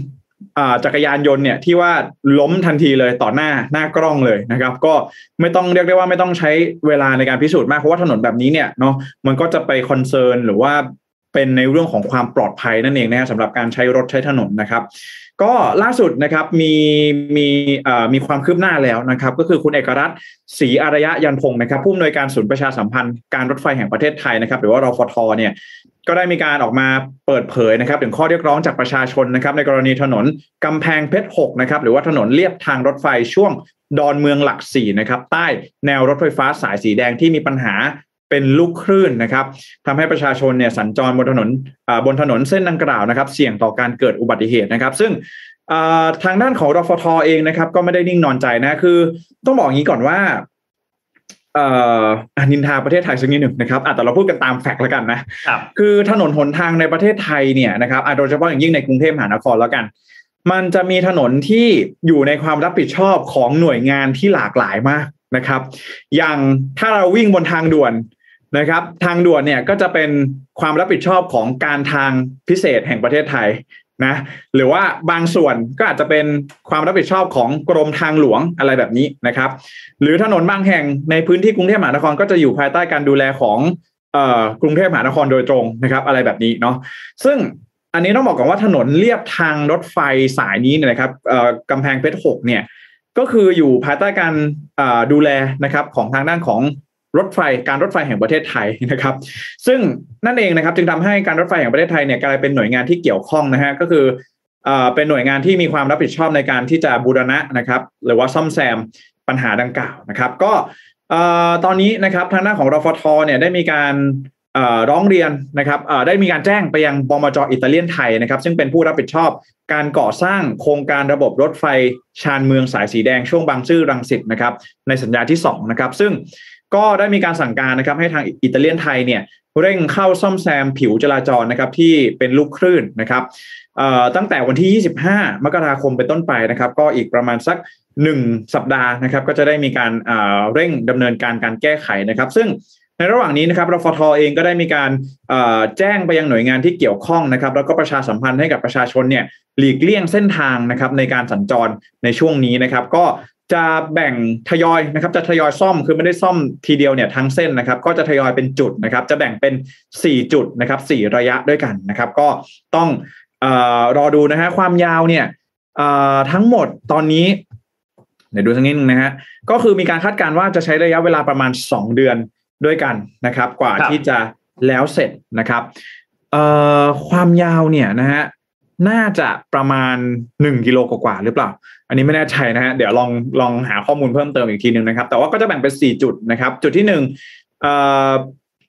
จักรยานยนต์เนี่ยที่ว่าล้มทันทีเลยต่อหน้าหน้ากล้องเลยนะครับ ก็ไม่ต้องเรียกได้ว่าไม่ต้องใช้เวลาในการพิสูจน์มากเพราะว่าถนนแบบนี้เนี่ยเนาะมันก็จะไปคอนเซิร์นหรือว่าเป็นในเรื่องของความปลอดภัยนั่นเองนะฮะสำหรับการใช้รถใช้ถนนนะครับ ก็ล่าสุดนะครับมีมีมีความคืบหน้าแล้วนะครับ ก็คือคุณเอกรัตน์ศรีอารยะยันพงศ์นะครับผู้อำนวยการศูนย์ประชาสัมพันธ์การรถไฟแห่งประเทศไทยนะครับ หรือว่ารฟทเนี่ยก็ได้มีการออกมาเปิดเผยนะครับ ถึงข้อเรียกร้องจากประชาชนนะครับ ในกรณีถนนกำแพงเพชร6นะครับ หรือว่าถนนเลียบทางรถไฟช่วงดอนเมืองหลักสี่นะครับ ใต้แนวรถไฟฟ้าสายสีแดงที่มีปัญหา เป็นลูกคลื่นนะครับทำให้ประชาชนเนี่ยสัญจรบนถนนอ่าบนถนนเส้นดังกล่าวนะครับ เสี่ยงต่อการเกิดอุบัติเหตุนะครับ ซึ่งอ่าทางด้านของรฟทเองนะครับ ก็ไม่ได้นิ่งนอนใจนะคือ ต้องบอกอย่างนี้ก่อนว่าเอ่ออะนินทาประเทศไทยสักนิดหนึ่งนะครับอะแต่เราพูดกันตามแฟกต์แล้วกันนะครับคือถนนหนทางในประเทศไทยเนี่ยนะครับอะโดยเฉพาะอย่างยิ่งในกรุงเทพมหานครแล้วกัน มันจะมีถนนที่อยู่ในความรับผิดชอบของหน่วยงานที่หลากหลายมากนะครับ อย่างถ้าเราวิ่งบนทางด่วนนะครับ ทางด่วนเนี่ยก็จะเป็นความรับผิดชอบของการทางพิเศษแห่งประเทศไทยนะหรือว่าบางส่วนก็อาจจะเป็นความรับผิดชอบของกรมทางหลวงอะไรแบบนี้นะครับ หรือถนนบางแห่งในพื้นที่กรุงเทพมหานครก็จะอยู่ภายใต้การดูแลของออกรุงเทพมหานครโดยตรงนะครับ อะไรแบบนี้เนาะซึ่งอันนี้ต้องบอกก่อนว่าถนนเลียบทางรถไฟสายนี้เนี่ยนะครับกำแพงเพชรหกเนี่ย ก็คืออยู่ภายใต้การดูแลนะครับของทางด้านของรถไฟการรถไฟแห่งประเทศไทยนะครับ ซึ่งนั่นเองนะครับจึงทำให้การรถไฟแห่งประเทศไทยเนี่ยกลายเป็นหน่วยงานที่เกี่ยวข้องนะฮะก็คืออเป็นหน่วยงานที่มีความรับผิดชอบในการที่จะบูรณะนะครับ หรือว่าซ่อมแซมปัญหาดังกล่าวนะครับ ก็ตอนนี้นะครับทางด้านของรฟทเนี่ยได้มีการ ร้องเรียนนะครับได้มีการแจ้งไปยังบมจอิตาเลียนไทยนะครับ ซึ่งเป็นผู้รับผิดชอบการก่อสร้างโครงการระบบรถไฟชานเมืองสายสีแดงช่วงบางซื่อรังสิตนะครับ ในสัญญาที่2นะครับ ซึ่งก็ได้มีการสั่งการนะครับ ให้ทางอิตาเลียนไทยเนี่ยเร่งเข้าซ่อมแซมผิวจราจรนะครับที่เป็นลูกคลื่นนะครับตั้งแต่วันที่ 25 มกราคมเป็นต้นไปนะครับ ก็อีกประมาณสัก 1 สัปดาห์นะครับ ก็จะได้มีการเอ่อเร่งดำเนินการการแก้ไขนะครับ ซึ่ง ในระหว่างนี้นะครับรฟทเองก็ได้มีการแจ้งไปยังหน่วยงานที่เกี่ยวข้องนะครับ แล้วก็ประชาสัมพันธ์ให้กับประชาชนเนี่ยหลีกเลี่ยงเส้นทางนะครับในการสัญจรในช่วงนี้นะครับ ก็จะแบ่งทยอยนะครับ จะทยอยซ่อมคือไม่ได้ซ่อมทีเดียวเนี่ยทั้งเส้นนะครับ ก็จะทยอยเป็นจุดนะครับ จะแบ่งเป็น 4 จุดนะครับ4ระยะด้วยกันนะครับ ก็ต้องออรอดูนะฮะความยาวเนี่ยทั้งหมดตอนนี้เดี๋ยวดูสักนิดนึงนะฮะก็คือมีการคาดการณ์ว่าจะใช้ระยะเวลาประมาณ 2 เดือน ด้วยกันนะครับ กว่าครับที่จะแล้วเสร็จนะครับเอ่อความยาวเนี่ยนะฮะน่าจะประมาณหนึ่งกิโลกว่าๆหรือเปล่า อันนี้ไม่แน่ใจนะฮะเดี๋ยวลองลองหาข้อมูลเพิ่มเติมอีกทีหนึ่งนะครับ แต่ว่าก็จะแบ่งเป็นสี่จุดนะครับ จุดที่หนึ่งเอ่อ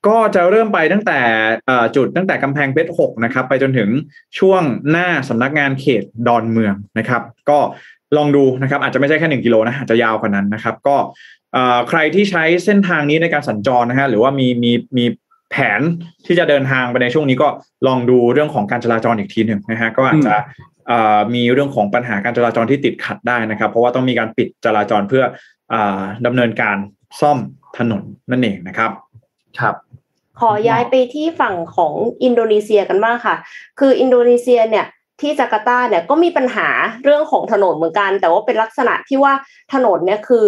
ก็จะเริ่มไปตั้งแต่เอ่อจุดตั้งแต่กำแพงเพชรหกนะครับ ไปจนถึงช่วงหน้าสำนักงานเขตดอนเมืองนะครับ ก็ลองดูนะครับ อาจจะไม่ใช่แค่หนึ่งกิโลนะอาจจะยาวกว่านั้นนะครับ ก็เอ่อ ใครที่ใช้เส้นทางนี้ในการสัญจรนะฮะหรือว่ามีมีมีแผนที่จะเดินทางไปในช่วงนี้ก็ลองดูเรื่องของการจราจรอีกทีหนึ่งนะฮะก็อาจจะมีเรื่องของปัญหาการจราจรที่ติดขัดได้นะครับ เพราะว่าต้องมีการปิดจราจรเพื่ออดำเนินการซ่อมถนนนั่นเองนะครับ ครับ ขอย้ายไปที่ฝั่งของอินโดนีเซียกันบ้างค่ะ คืออินโดนีเซียเนี่ยที่จาการ์ตาเนี่ยก็มีปัญหาเรื่องของถนนเหมือนกัน แต่ว่าเป็นลักษณะที่ว่าถนนเนี่ยคือ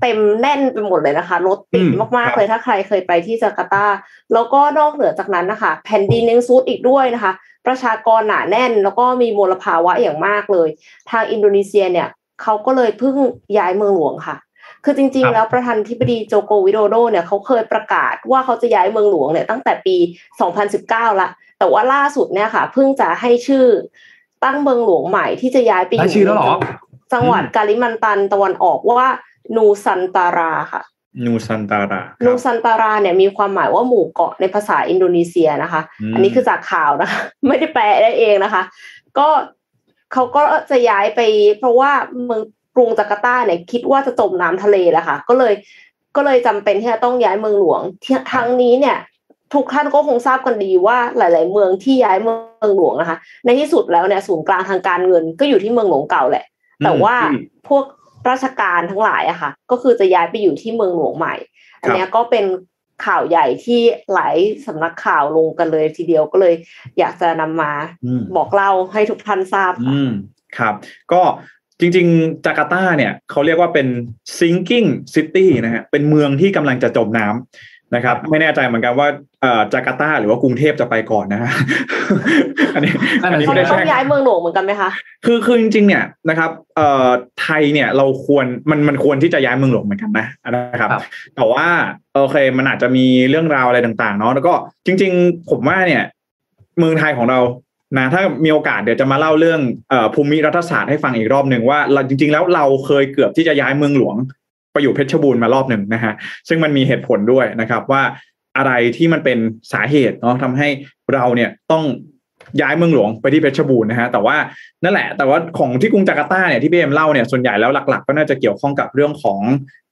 เต็มแน่นไปหมดเลยนะคะรถติดมากๆเลยถ้าใครเคยไปที่จาการ์ตา แล้วก็นอกเหนือจากนั้นนะคะ แผ่นดินยังทรุดอีกด้วยนะคะ ประชากรหนาแน่นแล้วก็มีมลภาวะอย่างมากเลย ทางอินโดนีเซียเนี่ยเขาก็เลยเพิ่งย้ายเมืองหลวงค่ะ คือจริง ๆ แล้วประธานธิบดีโจโกวิโดโดเนี่ยเขาเคยประกาศว่าเขาจะย้ายเมืองหลวงเนี่ยตั้งแต่ปี 2019 ละ แต่ว่าล่าสุดเนี่ยค่ะเพิ่งจะให้ชื่อตั้งเมืองหลวงใหม่ที่จะย้ายไปอยู่จังหวัดกาลิมันตันตะวันออกว่า นูซันตาราค่ะ นูซันตารา นูซันตาราเนี่ยมีความหมายว่าหมู่เกาะในภาษาอินโดนีเซียนะคะ อันนี้คือจากข่าวนะคะ ไม่ได้แปลได้เองนะคะ ก็เขาก็จะย้ายไป เพราะว่าเมืองกรุงจาการ์ตาเนี่ยคิดว่าจะจมน้ำทะเลแล้วค่ะ ก็เลยก็เลยจำเป็นที่จะต้องย้ายเมืองหลวงทั้งนี้เนี่ยทุกท่านก็คงทราบกันดีว่าหลาย ๆ เมืองที่ย้ายเมืองหลวงนะคะ ในที่สุดแล้วเนี่ยศูนย์กลางทางการเงินก็อยู่ที่เมืองหลวงเก่าแหละ แต่ว่าพวก ราชการทั้งหลายอะค่ะ ก็คือจะย้ายไปอยู่ที่เมืองหลวงใหม่ อันนี้ก็เป็นข่าวใหญ่ที่หลายสำนักข่าวลงกันเลยทีเดียวก็เลย อยากจะนำมาบอกเล่าให้ทุกท่านทราบค่ะครับ ก็จริง ๆ จาการ์ตาเนี่ยเขาเรียกว่าเป็น sinking city นะฮะเป็นเมืองที่กำลังจะจมน้ำ นะครับ ไม่แน่ใจเหมือนกันว่าจาการ์ตาหรือว่ากรุงเทพจะไปก่อนนะฮะอันนี้อันนี้ไม่ได้ต้องย้ายเมืองหลวงเหมือนกันไหมคะคือคือจริงๆเนี่ยนะครับเอ่อไทยเนี่ยเราควรมันมันควรที่จะย้ายเมืองหลวงเหมือนกันนะนะครับ แต่ว่าโอเคมันอาจจะมีเรื่องราวอะไรต่างๆเนาะแล้วก็จริง ๆ ผมว่าเนี่ย เมืองไทยของเรานะถ้ามีโอกาสเดี๋ยวจะมาเล่าเรื่องภูมิรัฐศาสตร์ให้ฟังอีกรอบหนึ่งว่าเราจริง ๆ แล้วเราเคยเกือบที่จะย้ายเมืองหลวง ไปอยู่เพชรบูรณ์มารอบหนึ่งนะฮะซึ่งมันมีเหตุผลด้วยนะครับว่าอะไรที่มันเป็นสาเหตุเนาะทำให้เราเนี่ยต้องย้ายเมืองหลวงไปที่เพชรบูรณ์นะฮะแต่ว่านั่นแหละ แต่ว่าของที่กรุงจาการ์ตาเนี่ยที่พี่เอ็มเล่าเนี่ยส่วนใหญ่แล้วหลัก ๆ ก็น่าจะเกี่ยวข้องกับเรื่องของ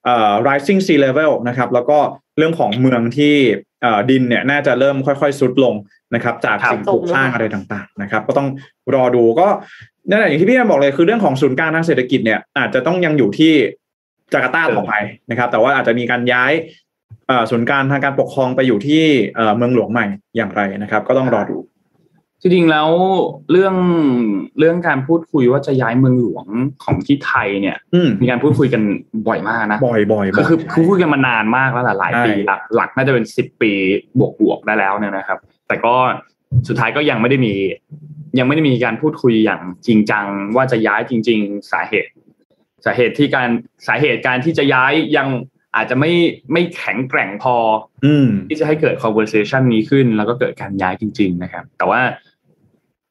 เอ่อ rising sea level นะครับแล้วก็เรื่องของเมืองที่เอ่อดินเนี่ยน่าจะเริ่มค่อยๆซุดลงนะครับ จากสิ่งปลูกสร้างอะไรต่างๆนะครับ ก็ต้องรอดูก็นั่นแหละอย่างที่พี่เอ็มบอกเลยคือเรื่องของศูนย์กลางทางเศรษฐกิจเนี่ยอาจจะต้องยังอยู่ที่ จาการ์ตาต่อไปนะครับ แต่ว่าอาจจะมีการย้ายศูนย์การทางการปกครองไปอยู่ที่เมืองหลวงใหม่อย่างไรนะครับ ก็ต้องรอดูจริงๆแล้วเรื่องเรื่องการพูดคุยว่าจะย้ายเมืองหลวงของที่ไทยเนี่ยมีการพูดคุยกันบ่อยมากนะบ่อยบ่อยก็คือคุยกันมานานมากแล้วหลายปีหลักหลักน่าจะเป็นสิบปีบวกบวกได้แล้วเนี่ยนะครับ แต่ก็สุดท้ายก็ยังไม่ได้มี ยังไม่ได้มีการพูดคุยอย่างจริงจังว่าจะย้ายจริง ๆ สาเหตุ สาเหตุที่การสาเหตุการที่จะย้ายยังอาจจะไม่ไม่แข็งแกร่งพอที่จะให้เกิด conversation นี้ขึ้น แล้วก็เกิดการย้ายจริง ๆ นะครับ แต่ว่า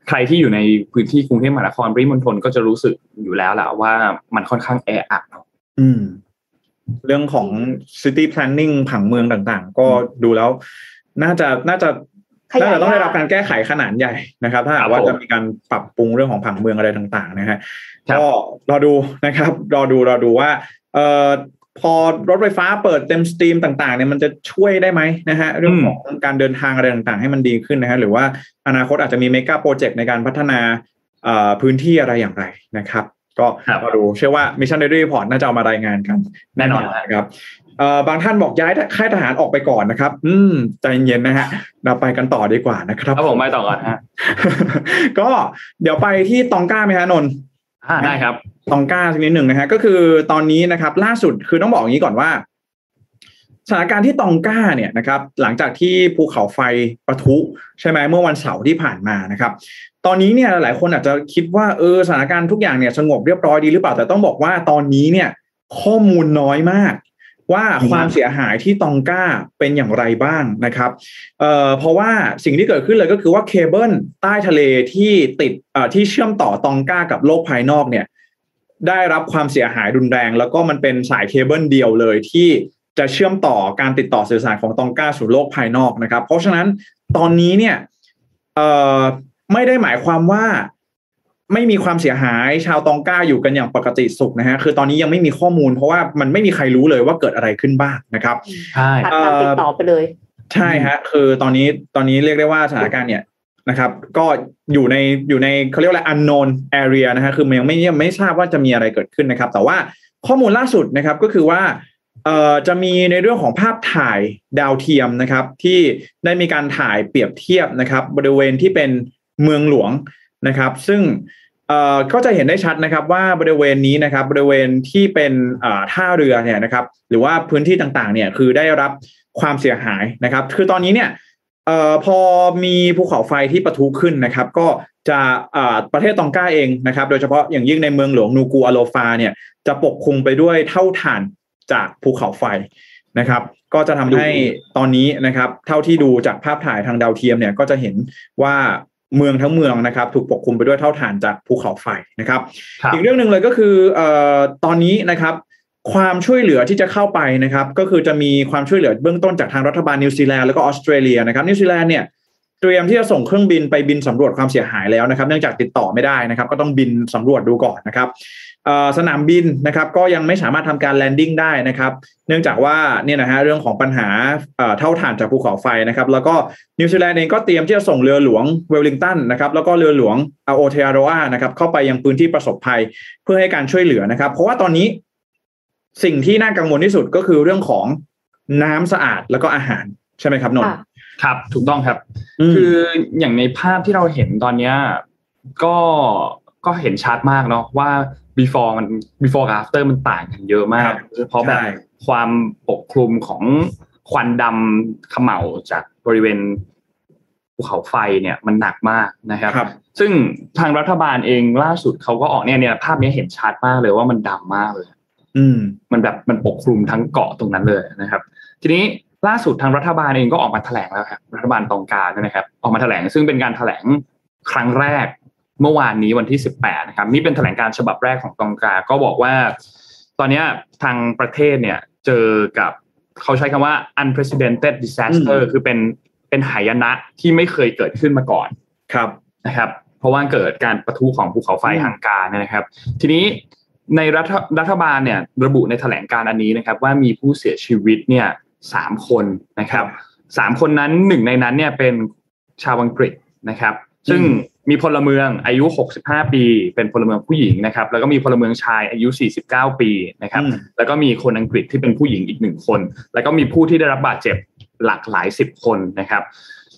ใครที่อยู่ในพื้นที่กรุงเทพมหานครปริมณฑลก็จะรู้สึกอยู่แล้วแหละว่ามันค่อนข้างแออัดอืมเรื่องของ city planning ผังเมืองต่างๆ ก็ดูแล้ว น่าจะน่าจะน่าจะต้องได้รับการแก้ไขขนาดใหญ่นะครับ ถ้าหากว่าจะมีการปรับปรุงเรื่องของผังเมืองอะไรต่าง ๆ นะฮะ ก็รอดูนะครับ รอดูรอดูว่าเอ่อพอรถไฟฟ้าเปิดเต็มสตรีมต่างๆเนี่ยมันจะช่วยได้ไหมนะฮะเรื่องของการเดินทางอะไรต่างๆ ให้มันดีขึ้นนะฮะหรือว่าอนาคตอาจจะมีเมกะโปรเจกต์ในการพัฒนาพื้นที่อะไรอย่างไรนะครับ ก็มาดูเชื่อว่า Mission Daily Report น่าจะเอามารายงานกันแน่นอนครับบางท่านบอกย้ายค่ายทหารออกไปก่อนนะครับ อืมใจเย็นนะฮะเราไปกันต่อดีกว่านะครับครับผมไปต่อก่อนฮะก็เดี๋ยวไปที่ตองก้าไหมฮะนนอ่า ได้ครับตองก้าสักนิดหนึ่งนะฮะก็คือตอนนี้นะครับ ล่าสุดคือต้องบอกอย่างนี้ก่อนว่าสถานการณ์ที่ตองก้าเนี่ยนะครับ หลังจากที่ภูเขาไฟปะทุใช่ไหมเมื่อวันเสาร์ที่ผ่านมานะครับ ตอนนี้เนี่ยหลายคนอาจจะคิดว่าเออสถานการณ์ทุกอย่างเนี่ยสงบเรียบร้อยดีหรือเปล่าแต่ต้องบอกว่าตอนนี้เนี่ย ข้อมูลน้อยมาก ว่าความเสียหายที่ตองก้าเป็นอย่างไรบ้างนะครับเอ่อเพราะว่าสิ่งที่เกิดขึ้นเลยก็คือว่าเคเบิลใต้ทะเลที่ติดเอ่อที่เชื่อมต่อตองก้ากับโลกภายนอกเนี่ย ได้รับความเสียหายรุนแรง แล้วก็มันเป็นสายเคเบิลเดียวเลยที่จะเชื่อมต่อการติดต่อสื่อสารของตองก้าสู่โลกภายนอกนะครับ เพราะฉะนั้นตอนนี้เนี่ยเอ่อไม่ได้หมายความว่า ไม่มีความเสียหายชาวตองก้าอยู่กันอย่างปกติสุขนะฮะคือตอนนี้ยังไม่มีข้อมูล เพราะว่ามันไม่มีใครรู้เลยว่าเกิดอะไรขึ้นบ้างนะครับขาดการติดต่อไปเลย ใช่ฮะคือตอนนี้ตอนนี้เรียกได้ว่าสถานการณ์เนี่ยนะครับ ก็อยู่ในอยู่ในเขาเรียกว่าอะไร unknown area นะฮะคือมันยังไม่ยังไม่ทราบว่าจะมีอะไรเกิดขึ้นนะครับ แต่ว่าข้อมูลล่าสุดนะครับก็คือว่าเอ่อจะมีในเรื่องของภาพถ่ายดาวเทียมนะครับ ที่ได้มีการถ่ายเปรียบเทียบนะครับ บริเวณที่เป็นเมืองหลวง นะครับ ซึ่งก็จะเห็นได้ชัดนะครับว่าบริเวณนี้นะครับบริเวณที่เป็นท่าเรือเนี่ยนะครับหรือว่าพื้นที่ต่างๆเนี่ยคือได้รับความเสียหายนะครับ คือตอนนี้เนี่ยออพอมีภูเขาไฟที่ปะทุขึ้นนะครับ ก็จะประเทศตองกาเองนะครับ โดยเฉพาะอย่างยิ่งในเมืองหลวงนูกูอาโลฟาเนี่ยจะปกคลุมไปด้วยเท่าฐานจากภูเขาไฟนะครับ ก็จะทำให้ตอนนี้นะครับ เท่าที่ดูจากภาพถ่ายทางดาวเทียมเนี่ยก็จะเห็นว่า เมืองทั้งเมืองนะครับถูกปกคลุมไปด้วยเท่าฐานจากภูเขาไฟนะครับครับอีกเรื่องหนึ่งเลยก็คือเอ่อตอนนี้นะครับความช่วยเหลือที่จะเข้าไปนะครับก็คือจะมีความช่วยเหลือเบื้องต้นจากทางรัฐบาลนิวซีแลนด์แล้วก็ออสเตรเลียนะครับนิวซีแลนด์เนี่ยเตรียมที่จะส่งเครื่องบินไปบินสำรวจความเสียหายแล้วนะครับ เนื่องจากติดต่อไม่ได้นะครับ ก็ต้องบินสำรวจดูก่อนนะครับเอ่อ สนามบินนะครับก็ยังไม่สามารถทำการ landing ได้นะครับ เนื่องจากว่าเนี่ยนะฮะเรื่องของปัญหาเอ่อเถ้าถ่านจากภูเขาไฟนะครับ แล้วก็นิวซีแลนด์เองก็เตรียมที่จะส่งเรือหลวงเวลลิงตันนะครับแล้วก็เรือหลวงอาโอเทอาโรอานะครับเข้าไปยังพื้นที่ประสบภัยเพื่อให้การช่วยเหลือนะครับ เพราะว่าตอนนี้สิ่งที่น่ากังวลที่สุดก็คือเรื่องของน้ำสะอาดแล้วก็อาหารใช่ไหมครับนนท์ค่ะครับถูกต้องครับมคืออย่างในภาพที่เราเห็นตอนเนี้ยก็ ก็เห็นชัดมากเนาะว่า before มัน before กับ after มันต่างกันเยอะมากโดยเฉพาะแบบใช่ความปกคลุมของควันดำเขม่าจากบริเวณภูเขาไฟเนี่ยมันหนักมากนะครับครับซึ่งทางรัฐบาลเองล่าสุดเขาก็ออกเนี่ยเนี่ยภาพนี้เห็นชัดมากเลยว่ามันดำมากเลย อืม มันแบบมันปกคลุมทั้งเกาะตรงนั้นเลยนะครับ ทีนี้ล่าสุดทางรัฐบาลเองก็ออกมาแถลงแล้วครับรัฐบาลตองการนะครับ ออกมาแถลงซึ่งเป็นการแถลงครั้งแรก เมื่อวานนี้วันที่ 18 นะครับ นี่เป็นแถลงการฉบับแรกของตองกาก็บอกว่า ตอนเนี้ยทางประเทศเนี่ยเจอกับเขาใช้คำว่า unprecedented disaster อืมคือเป็นเป็นหายนะที่ไม่เคยเกิดขึ้นมาก่อนครับนะครับ เพราะว่าเกิดการประทุของภูเขาไฟอืมฮังการเนี่ยนะครับ ทีนี้ในรัฐรัฐบาลเนี่ยระบุในแถลงการอันนี้นะครับ ว่ามีผู้เสียชีวิตเนี่ยสามคนนะครับสามคนนั้นหนึ่งในนั้นเนี่ยเป็นชาวอังกฤษนะครับ ซึ่ง มีพลเมืองอายุ 65 ปี เป็นพลเมืองผู้หญิงนะครับ แล้วก็มีพลเมืองชายอายุ 49 ปีนะครับอืมแล้วก็มีคนอังกฤษที่เป็นผู้หญิงอีกหนึ่งคน แล้วก็มีผู้ที่ได้รับบาดเจ็บหลากหลายสิบคนนะครับ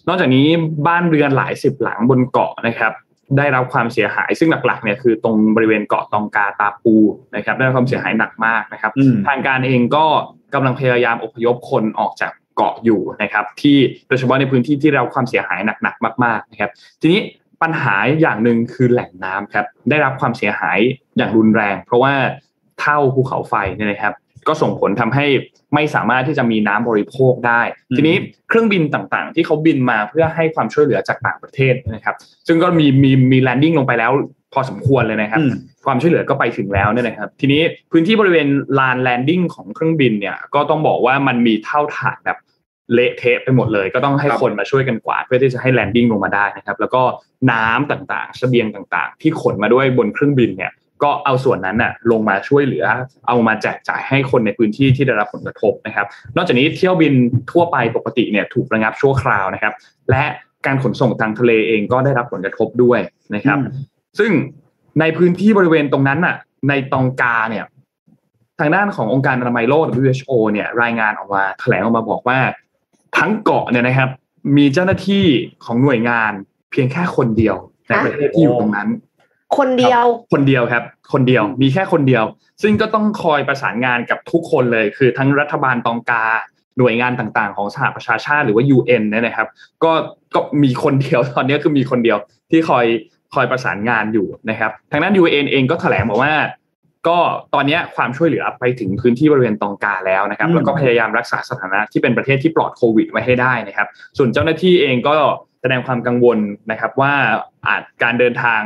นอกจากนี้บ้านเรือนหลายสิบหลังบนเกาะนะครับ ได้รับความเสียหายซึ่งหลักๆเนี่ยคือตรงบริเวณเกาะตองกาตาปูนะครับ ได้รับความเสียหายหนักมากนะครับอืมทางการเองก็กำลังพยายามอพยพคนออกจากเกาะอยู่นะครับ ที่โดยเฉพาะในพื้นที่ที่ได้รับความเสียหายหนักๆมาก ๆนะครับ ทีนี้ ปัญหาอย่างหนึ่งคือแหล่งน้ำครับได้รับความเสียหายอย่างรุนแรง เพราะว่าเถ้าภูเขาไฟเนี่ยนะครับ ก็ส่งผลทำให้ไม่สามารถที่จะมีน้ำบริโภคได้อืมทีนี้เครื่องบินต่างๆ ที่เขาบินมาเพื่อให้ความช่วยเหลือจากต่างประเทศนะครับ ซึ่งก็มีมีมี landing ลงไปแล้วพอสมควรเลยนะครับอืมความช่วยเหลือก็ไปถึงแล้วเนี่ยนะครับ ทีนี้พื้นที่บริเวณลาน landing ของเครื่องบินเนี่ยก็ต้องบอกว่ามันมีเถ้าถ่านแบบ เละเทะไปหมดเลย ก็ต้องให้ครับคนมาช่วยกันกวาดเพื่อที่จะให้แลนดิ้งลงมาได้นะครับแล้วก็น้ำต่างๆ เสบียงต่างๆ ที่ขนมาด้วยบนเครื่องบินเนี่ยก็เอาส่วนนั้นน่ะลงมาช่วยเหลือ เอามาแจกจ่ายให้คนในพื้นที่ที่ได้รับผลกระทบนะครับ นอกจากนี้เที่ยวบินทั่วไปปกติเนี่ยถูกระงับชั่วคราวนะครับ และการขนส่งทางทะเลเองก็ได้รับผลกระทบด้วยนะครับอืมซึ่งในพื้นที่บริเวณตรงนั้นน่ะ ในตองกาเนี่ย ทางด้านขององค์การอนามัยโลก WHO เนี่ยรายงานออกมาแถลงออกมาบอกว่า ทั้งเกาะเนี่ยนะครับ มีเจ้าหน้าที่ของหน่วยงานเพียงแค่คนเดียวในประเทศที่อยู่ตรงนั้น คนเดียว คนเดียวครับ คนเดียวมีแค่คนเดียว ซึ่งก็ต้องคอยประสานงานกับทุกคนเลย คือทั้งรัฐบาลตองกาหน่วยงานต่างๆ ของสหประชาชาติหรือว่า UN เนี่ยนะครับ ก็ก็มีคนเดียวตอนนี้คือมีคนเดียวที่คอยคอยประสานงานอยู่นะครับทางด้าน UN เองก็แถลงบอกว่า ก็ตอนนี้ความช่วยเหลือไปถึงพื้นที่บริเวณตองกาแล้วนะครับอืมแล้วก็พยายามรักษาสถานะที่เป็นประเทศที่ปลอดโควิดไว้ให้ได้นะครับ ส่วนเจ้าหน้าที่เองก็แสดงความกังวลนะครับว่าอาจการเดินทาง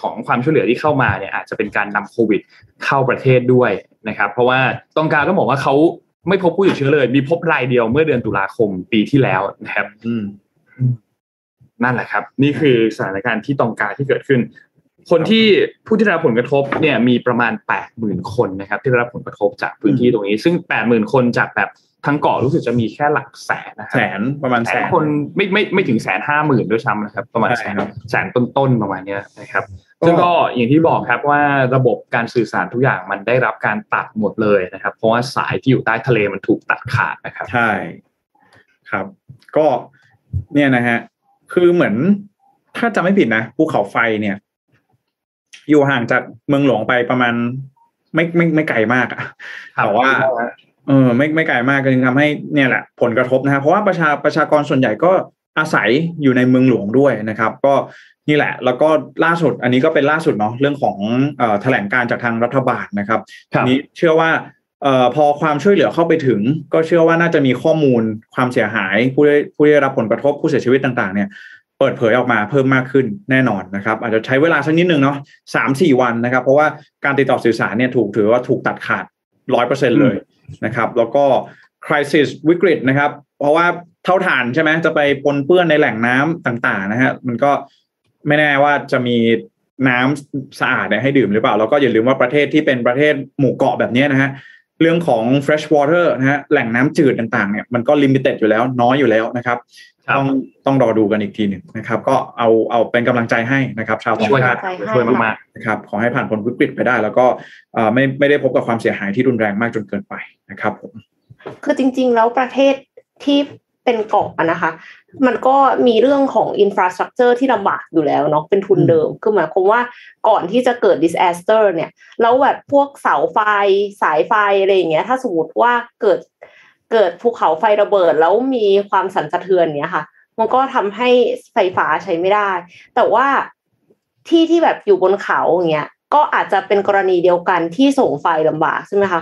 ของความช่วยเหลือที่เข้ามาเนี่ยอาจจะเป็นการนำโควิดเข้าประเทศด้วยนะครับ เพราะว่าตองกาต้องบอกว่าเขาไม่พบผู้ติดเชื้อเลย มีพบรายเดียวเมื่อเดือนตุลาคมปีที่แล้วนะครับอืมนั่นแหละครับ นี่คือสถานการณ์ที่ตองกาที่เกิดขึ้น คนที่ผู้ที่ได้รับผลกระทบเนี่ยมีประมาณแปดหมื่นคนนะครับ ที่ได้รับผลกระทบจากพื้นที่ตรงนี้ ซึ่งแปดหมื่นคนจากแบบทั้งเกาะรู้สึกจะมีแค่หลักแสนนะครัแสนประมาณแสแสนนคนไม่ไม่ไม่ถึงแสนห้าหมื่นด้วยซ้ำนะครับ ประมาณใช่แสนครับแสนต้นๆประมาณเนี้ยนะครับก็ซึ่งก็อย่างที่บอกครับว่าระบบการสื่อสารทุกอย่างมันได้รับการตัดหมดเลยนะครับ เพราะว่าสายที่อยู่ใต้ทะเลมันถูกตัดขาดนะครับใช่ครับ ก็เนี่ยนะฮะคือเหมือนถ้าจะไม่ผิดนะภูเขาไฟเนี่ย อยู่ห่างจากเมืองหลวงไปประมาณ ไม่ไม่ไม่ไกลมากอะแต่ว่าเออไม่ไม่ไกลมากก็จึงทำให้เนี่ยแหละ ผลกระทบนะฮะเพราะว่าประชาประชากรส่วนใหญ่ก็อาศัยอยู่ในเมืองหลวงด้วยนะครับ ก็นี่แหละ แล้วก็ล่าสุดอันนี้ก็เป็นล่าสุดเนาะเรื่องของเอ่อแถลงการจากทางรัฐบาลนะครับครับนี้เชื่อว่าเอ่อพอความช่วยเหลือเข้าไปถึง ก็เชื่อว่าน่าจะมีข้อมูลความเสียหาย ผู้ได้ผู้ได้รับผลกระทบผู้เสียชีวิตต่าง ๆ เนี่ย เปิดเผยออกมาเพิ่มมากขึ้นแน่นอนนะครับ อาจจะใช้เวลาสักนิดหนึ่งเนาะสามสี่วันนะครับ เพราะว่าการติดต่อสื่อสารเนี่ยถูกถือว่าถูกตัดขาดร้อยเปอร์เซ็นเลยนะครับ แล้วก็ crisis วิกฤตนะครับ เพราะว่าเท่าฐานใช่ไหมจะไปปนเปื้อนในแหล่งน้ำต่าง ๆ นะฮะมันก็ไม่แน่ว่าจะมีน้ำสะอาดเนี่ยให้ดื่มหรือเปล่า แล้วก็อย่าลืมว่าประเทศที่เป็นประเทศหมู่เกาะแบบเนี้ยนะฮะเรื่องของ fresh water นะฮะแหล่งน้ำจืดต่างๆเนี่ยมันก็ limited อยู่แล้วน้อยอยู่แล้วนะครับครับ ต้องต้องรอดูกันอีกทีหนึ่งนะครับ ก็เอาเอาเป็นกำลังใจให้นะครับชาวต่างช่วยคชารับติใจให้ช่วยมากนะครับขอให้ผ่านพ้นวิกฤตไปได้ แล้วก็เอ่อไม่ไม่ได้พบกับความเสียหายที่รุนแรงมากจนเกินไปนะครับผมคือจริง ๆ แล้วประเทศที่เป็นเกาะอะนะคะ มันก็มีเรื่องของอินฟราสตรักเจอร์ที่ลำบากอยู่แล้วเนาะเป็นทุนเดิมคือหมายความว่าก่อนที่จะเกิด disaster เนี่ย แล้วแบบพวกเสาไฟสายไฟอะไรอย่างเงี้ย ถ้าสมมติว่าเกิด เกิดภูเขาไฟระเบิดแล้วมีความสั่นสะเทือนเนี้ยค่ะ มันก็ทำให้ไฟฟ้าใช้ไม่ได้ แต่ว่าที่ที่แบบอยู่บนเขาอย่างเงี้ยก็อาจจะเป็นกรณีเดียวกันที่ส่งไฟลำบากใช่ไหมคะ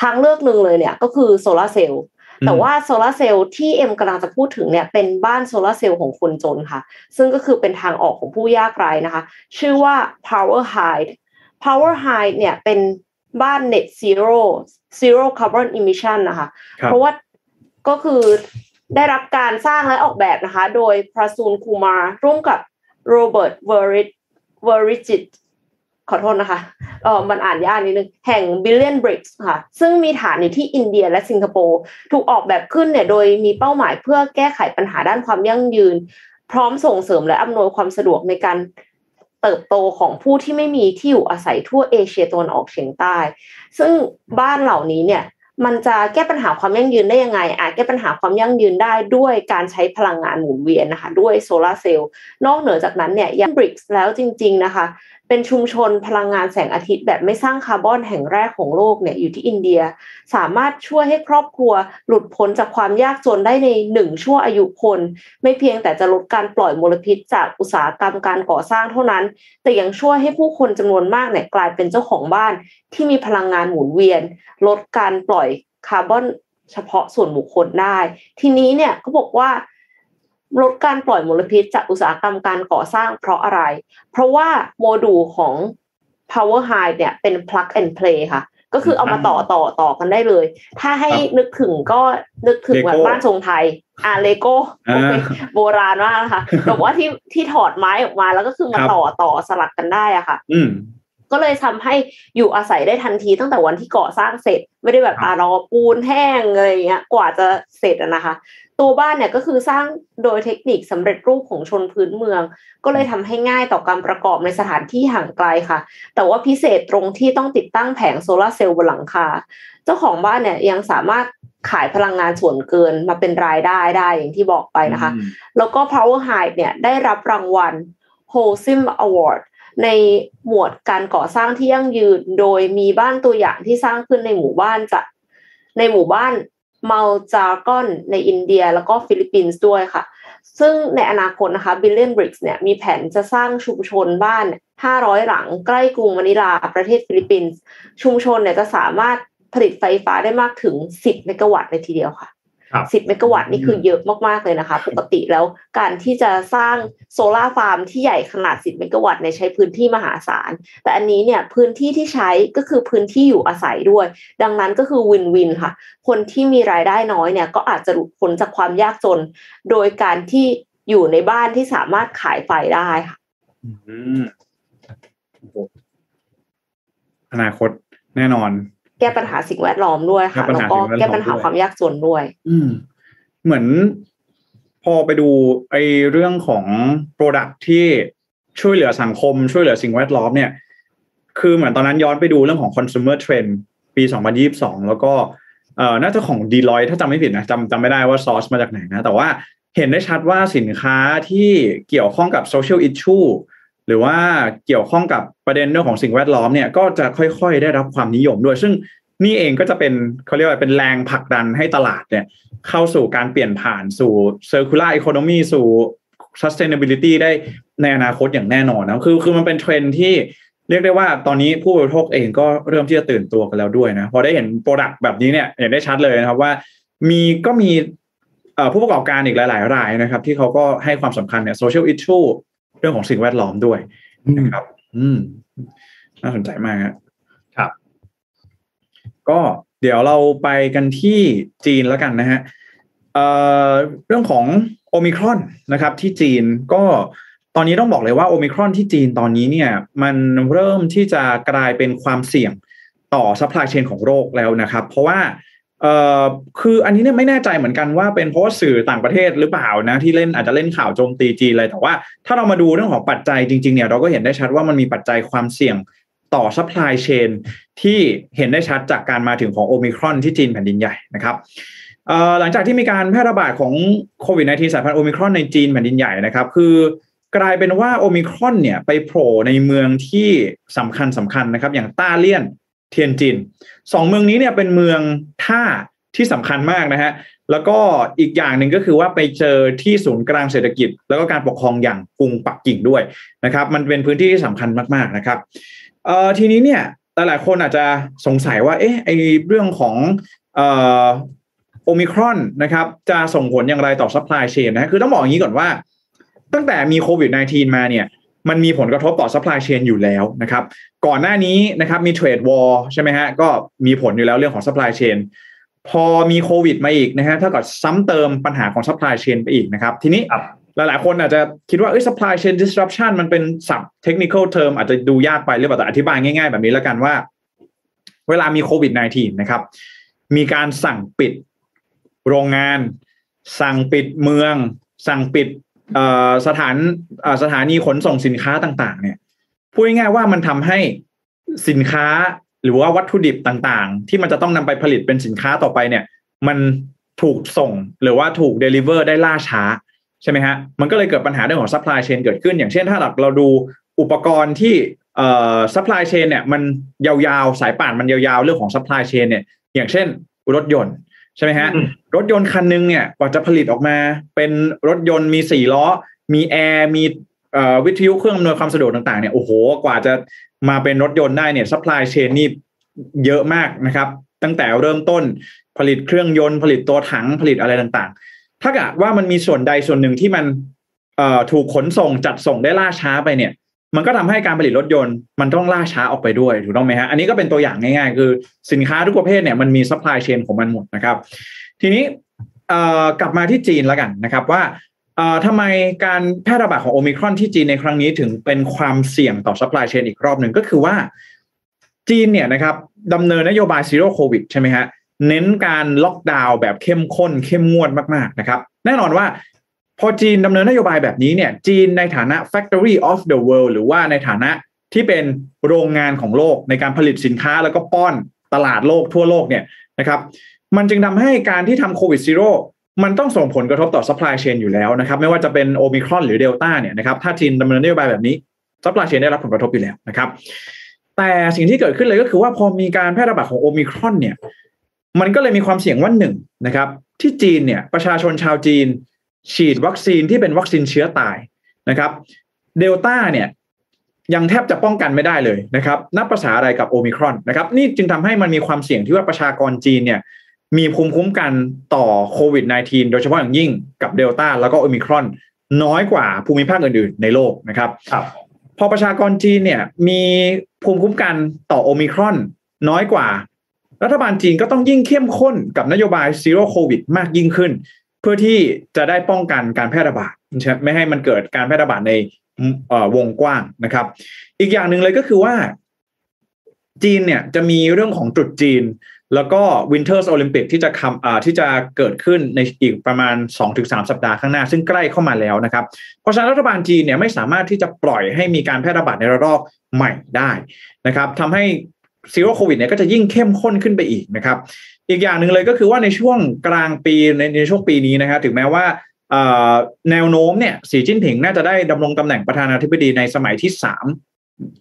ทางเลือกหนึ่งเลยเนี่ยก็คือโซลาร์เซลล์แต่ว่าโซลาร์เซลล์ที่เอ็มกำลังจะพูดถึงเนี่ยเป็นบ้านโซลาร์เซลล์ของคนจนค่ะ ซึ่งก็คือเป็นทางออกของผู้ยากไร้นะคะ ชื่อว่า PowerHYDE PowerHYDE เนี่ยเป็นบ้าน Net Zero Zero Carbon Emission นะคะครับเพราะว่าก็คือได้รับการสร้างและออกแบบนะคะ โดย Prasoon Kumar ร่วมกับ Robert Verri Verrijt ขอโทษนะคะ เออมันอ่านยากนิดนึง แห่ง Billion Bricks ค่ะ ซึ่งมีฐานอยู่ที่อินเดียและสิงคโปร์ ถูกออกแบบขึ้นเนี่ย โดยมีเป้าหมายเพื่อแก้ไขปัญหาด้านความยั่งยืน พร้อมส่งเสริมและอำนวยความสะดวกในการ เติบโตของผู้ที่ไม่มีที่อยู่อาศัยทั่วเอเชียตะวันออกเฉียงใต้ ซึ่งบ้านเหล่านี้เนี่ยมันจะแก้ปัญหาความยั่งยืนได้ยังไง อาจแก้ปัญหาความยั่งยืนได้ด้วยการใช้พลังงานหมุนเวียนนะคะ ด้วยโซลาร์เซลล์ นอกเหนือจากนั้นเนี่ยยังบริกส์แล้วจริง ๆนะคะ เป็นชุมชนพลังงานแสงอาทิตย์แบบไม่สร้างคาร์บอนแห่งแรกของโลกเนี่ยอยู่ที่อินเดีย สามารถช่วยให้ครอบครัวหลุดพ้นจากความยากจนได้ในหนึ่งชั่วอายุคน ไม่เพียงแต่จะลดการปล่อยมลพิษจากอุตสาหกรรมการก่อสร้างเท่านั้น แต่ยังช่วยให้ผู้คนจำนวนมากเนี่ยกลายเป็นเจ้าของบ้านที่มีพลังงานหมุนเวียน ลดการปล่อยคาร์บอนเฉพาะส่วนบุคคลได้ ทีนี้เนี่ยเขาบอกว่า ลดการปล่อยมลพิษจากอุตสาหกรรมการก่อสร้างเพราะอะไร เพราะว่าโมดูลของ Power High เนี่ยเป็น plug and play ค่ะ ก็คือเอามาต่อต่อต่อกันได้เลย ถ้าให้นึกถึงก็นึกถึงเหมือน Lego บ้านทรงไทยอ่าเลโก้อ่าโบราณมากนะคะแต่ว่าที่ที่ถอดไม้ออกมาแล้วก็คือมาครับต่อต่อสลักกันได้อะค่ะอืม ก็เลยทำให้อยู่อาศัยได้ทันทีตั้งแต่วันที่ก่อสร้างเสร็จ ไม่ได้แบบครับอ่ารอปูนแห้งอะไรอย่างเงี้ยกว่าจะเสร็จอะนะคะ ตัวบ้านเนี่ยก็คือสร้างโดยเทคนิคสำเร็จรูปของชนพื้นเมือง ก็เลยทำให้ง่ายต่อการประกอบในสถานที่ห่างไกลค่ะ แต่ว่าพิเศษตรงที่ต้องติดตั้งแผงโซลาร์เซลล์บนหลังคาเจ้าของบ้านเนี่ยยังสามารถขายพลังงานส่วนเกินมาเป็นรายได้ได้อย่างที่บอกไปนะคะอืมแล้วก็ PowerHYDE เนี่ยได้รับรางวัล Holcim Award ในหมวดการก่อสร้างที่ยั่งยืน โดยมีบ้านตัวอย่างที่สร้างขึ้นในหมู่บ้านจะในหมู่บ้านมัลจากอนในอินเดียแล้วก็ฟิลิปปินส์ด้วยค่ะ ซึ่งในอนาคตนะคะ Billion Bricks เนี่ยมีแผนจะสร้างชุมชนบ้าน 500 หลังใกล้กรุงมะนิลาประเทศฟิลิปปินส์ ชุมชนเนี่ยจะสามารถผลิตไฟฟ้าได้มากถึง 10 เมกะวัตต์เลยทีเดียวค่ะ 10 เมกะวัตต์นี่คือเยอะมากๆเลยนะคะ ปกติแล้วการที่จะสร้างโซลาร์ฟาร์มที่ใหญ่ขนาด 10 เมกะวัตต์เนี่ยใช้พื้นที่มหาศาล แต่อันนี้เนี่ยพื้นที่ที่ใช้ก็คือพื้นที่อยู่อาศัยด้วย ดังนั้นก็คือ win-win ค่ะ คนที่มีรายได้น้อยเนี่ยก็อาจจะหลุดพ้นจากความยากจน โดยการที่อยู่ในบ้านที่สามารถขายไฟได้ค่ะอืมโอ้โหอนาคตแน่นอน แก้ปัญหาสิ่งแวดล้อมด้วยค่ะแก้ปัญแล้วหาก็สิ่งแวดล้อมแก้ปัญหาด้วยความยากจนด้วย อืม เหมือนพอไปดูไอ้เรื่องของโปรดักที่ช่วยเหลือสังคม ช่วยเหลือสิ่งแวดล้อมเนี่ย คือเหมือนตอนนั้นย้อนไปดูเรื่องของ consumer trend ปี 2022 แล้วก็เอ่อน่าจะของ Deloitte ถ้าจำไม่ผิดนะจำจำไม่ได้ว่าซอสมาจากไหนนะ แต่ว่าเห็นได้ชัดว่าสินค้าที่เกี่ยวข้องกับ social issue หรือว่าเกี่ยวข้องกับประเด็นเรื่องของสิ่งแวดล้อมเนี่ยก็จะค่อยๆ ได้รับความนิยมด้วย ซึ่งนี่เองก็จะเป็นเขาเรียกว่าเป็นแรงผลักดันให้ตลาดเนี่ยเข้าสู่การเปลี่ยนผ่านสู่ circular economy สู่ sustainability ได้ในอนาคตอย่างแน่นอนนะคือคือมันเป็นเทรนด์ที่เรียกได้ว่าตอนนี้ผู้บริโภคเองก็เริ่มที่จะตื่นตัวกันแล้วด้วยนะพอได้เห็น product แบบนี้เนี่ยเห็นได้ชัดเลยนะครับว่า มีก็มีผู้ประกอบการอีกหลาย ๆ รายนะครับ ที่เขาก็ให้ความสำคัญเนี่ย social issue เรื่องของสิ่งแวดล้อมด้วยนะครับ อืม น่าสนใจมากครับครับก็เดี๋ยวเราไปกันที่จีนแล้วกันนะฮะเอ่อเรื่องของโอมิครอนนะครับ ที่จีนก็ตอนนี้ต้องบอกเลยว่าโอมิครอนที่จีนตอนนี้เนี่ย มันเริ่มที่จะกลายเป็นความเสี่ยงต่อ supply chain ของโลกแล้วนะครับ เพราะว่า เอ่อคืออันนี้เนี่ยไม่แน่ใจเหมือนกันว่าเป็นเพราะสื่อต่างประเทศหรือเปล่านะที่เล่นอาจจะเล่นข่าวโจมตีจีนเลยแต่ว่าถ้าเรามาดูเรื่องของปัจจัยจริงๆเนี่ยเราก็เห็นได้ชัดว่ามันมีปัจจัยความเสี่ยงต่อ supply chain ที่เห็นได้ชัดจากการมาถึงของโอมิครอนที่จีนแผ่นดินใหญ่นะครับเอ่อหลังจากที่มีการแพร่ระบาดของโควิด -19 สายพันธุ์โอมิครอนในจีนแผ่นดินใหญ่นะครับ คือกลายเป็นว่าโอมิครอนเนี่ยไปโผล่ในเมืองที่สำคัญสำคัญนะครับ อย่างต้าเลี่ยน เทียนจินสองเมืองนี้เนี่ยเป็นเมืองท่าที่สำคัญมากนะฮะแล้วก็อีกอย่างหนึ่งก็คือว่าไปเจอที่ศูนย์กลางเศรษฐกิจ แล้วก็การปกครองอย่างกรุงปักกิ่งด้วยนะครับ มันเป็นพื้นที่ที่สำคัญมากๆนะครับเอ่อทีนี้เนี่ยหลายๆคนอาจจะสงสัยว่าเอ๊ะไอเรื่องของเอ่อโอมิครอนนะครับจะส่งผลอย่างไรต่อ supply chain นะคือต้องบอกอย่างนี้ก่อนว่า ตั้งแต่มีโควิด -19 มาเนี่ย มันมีผลกระทบต่อ supply chain อยู่แล้วนะครับ ก่อนหน้านี้นะครับมี trade war ใช่ไหมฮะก็มีผลอยู่แล้วเรื่องของ supply chain พอมีโควิดมาอีกนะฮะเท่ากับซ้ำเติมปัญหาของ supply chain ไปอีกนะครับ ทีนี้ครับหลายๆ คนอาจจะคิดว่าเอ้ย supply chain disruption มันเป็นศัพท์ technical term อาจจะดูยากไปหรือเปล่าแต่อธิบายง่ายๆ แบบนี้แล้วกันว่า เวลามีโควิด -19 นะครับ มีการสั่งปิดโรงงาน สั่งปิดเมือง สั่งปิดเอ่อ สถานสถานีขนส่งสินค้าต่าง ๆ เนี่ยพูดง่ายๆว่ามันทำให้สินค้าหรือว่าวัตถุดิบต่างๆ ที่มันจะต้องนำไปผลิตเป็นสินค้าต่อไปเนี่ย มันถูกส่งหรือว่าถูกเดลิเวอร์ได้ล่าช้าใช่ไหมฮะ มันก็เลยเกิดปัญหาเรื่องของ supply chain เกิดขึ้น อย่างเช่นถ้าเราดูอุปกรณ์ที่เอ่อ supply chain เนี่ยมันยาวๆ สายป่านมันยาวๆ เรื่องของ supply chain เนี่ย อย่างเช่นรถยนต์ ใช่ไหมฮะอืมรถยนต์คันหนึงเนี่ยกว่าจะผลิตออกมา เป็นรถยนต์มีสี่ล้อ มีแอร์มีเอ่อวิทยุเครื่องอำนวยความสะดวกต่างๆเนี่ยโอ้โหกว่าจะมาเป็นรถยนต์ได้เนี่ย supply chain นี่เยอะมากนะครับ ตั้งแต่เริ่มต้นผลิตเครื่องยนต์ผลิตตัวถังผลิตอะไรต่างๆ ถ้าเกิดว่ามันมีส่วนใดส่วนหนึ่งที่มันเอ่อถูกขนส่งจัดส่งได้ล่าช้าไปเนี่ย มันก็ทำให้การผลิตรถยนต์มันต้องล่าช้าออกไปด้วยถูกต้องไหมฮะอันนี้ก็เป็นตัวอย่างง่ายๆ คือสินค้าทุกประเภทเนี่ยมันมี supply chain ของมันหมดนะครับ ทีนี้กลับมาที่จีนแล้วกันนะครับว่าทำไมการแพร่ระบาดของโอมิครอนที่จีนในครั้งนี้ถึงเป็นความเสี่ยงต่อ supply chain อีกรอบหนึ่งก็คือว่าจีนเนี่ยนะครับดำเนินนโยบาย zero COVID ใช่ไหมฮะเน้นการล็อกดาวน์แบบเข้มข้นเข้มงวดมากๆนะครับ แน่นอนว่า พอจีนดำเนินนโยบายแบบนี้เนี่ยจีนในฐานะ factory of the world หรือว่าในฐานะที่เป็นโรงงานของโลกในการผลิตสินค้าแล้วก็ป้อนตลาดโลกทั่วโลกเนี่ยนะครับมันจึงทำให้การที่ทำ COVID zero มันต้องส่งผลกระทบต่อ supply chain อยู่แล้วนะครับไม่ว่าจะเป็นโอมิครอนหรือเดลต้าเนี่ยนะครับถ้าจีนดำเนินนโยบายแบบนี้ supply chain ได้รับผลกระทบอยู่แล้วนะครับแต่สิ่งที่เกิดขึ้นเลยก็คือว่าพอมีการแพร่ระบาดของโอมิครอนเนี่ยมันก็เลยมีความเสี่ยงว่าหนึ่งนะครับที่จีนเนี่ยประชาชนชาวจีน ฉีดวัคซีนที่เป็นวัคซีนเชื้อตายนะครับเดลต้าเนี่ยยังแทบจะป้องกันไม่ได้เลยนะครับนับประสาอะไรกับโอมิครอนนะครับนี่จึงทำให้มันมีความเสี่ยงที่ว่าประชากรจีนเนี่ยมีภูมิคุ้มกันต่อโควิด -19 โดยเฉพาะอย่างยิ่งกับเดลต้าแล้วก็โอมิครอน น้อยกว่าภูมิภาคอื่นๆ ในโลกนะครับครับพอประชากรจีนเนี่ยมีภูมิคุ้มกันต่อโอมิครอน น้อยกว่า รัฐบาลจีนก็ต้องยิ่งเข้มข้นกับนโยบาย zero COVID มากยิ่งขึ้น เพื่อที่จะได้ป้องกันการแพร่ระบาดใช่ไม่ให้มันเกิดการแพร่ระบาดในวงกว้างนะครับ อีกอย่างหนึ่งเลยก็คือว่า จีนเนี่ยจะมีเรื่องของตรุษจีน แล้วก็ Winter Olympic ที่จะคำที่จะเกิดขึ้นในอีกประมาณ 2-3 สัปดาห์ข้างหน้า ซึ่งใกล้เข้ามาแล้วนะครับ เพราะฉะนั้นรัฐบาลจีนเนี่ยไม่สามารถที่จะปล่อยให้มีการแพร่ระบาดในระลอกใหม่ได้นะครับทำให้ zero COVID เนี่ยก็จะยิ่งเข้มข้นขึ้นไปอีกนะครับ อีกอย่างหนึ่งเลยก็คือว่าในช่วงกลางปีในในช่วงปีนี้นะครับถึงแม้ว่าเอ่อแนวโน้มเนี่ยสีจิ้นผิงน่าจะได้ดำรงตำแหน่งประธานาธิบดีในสมัยที่สาม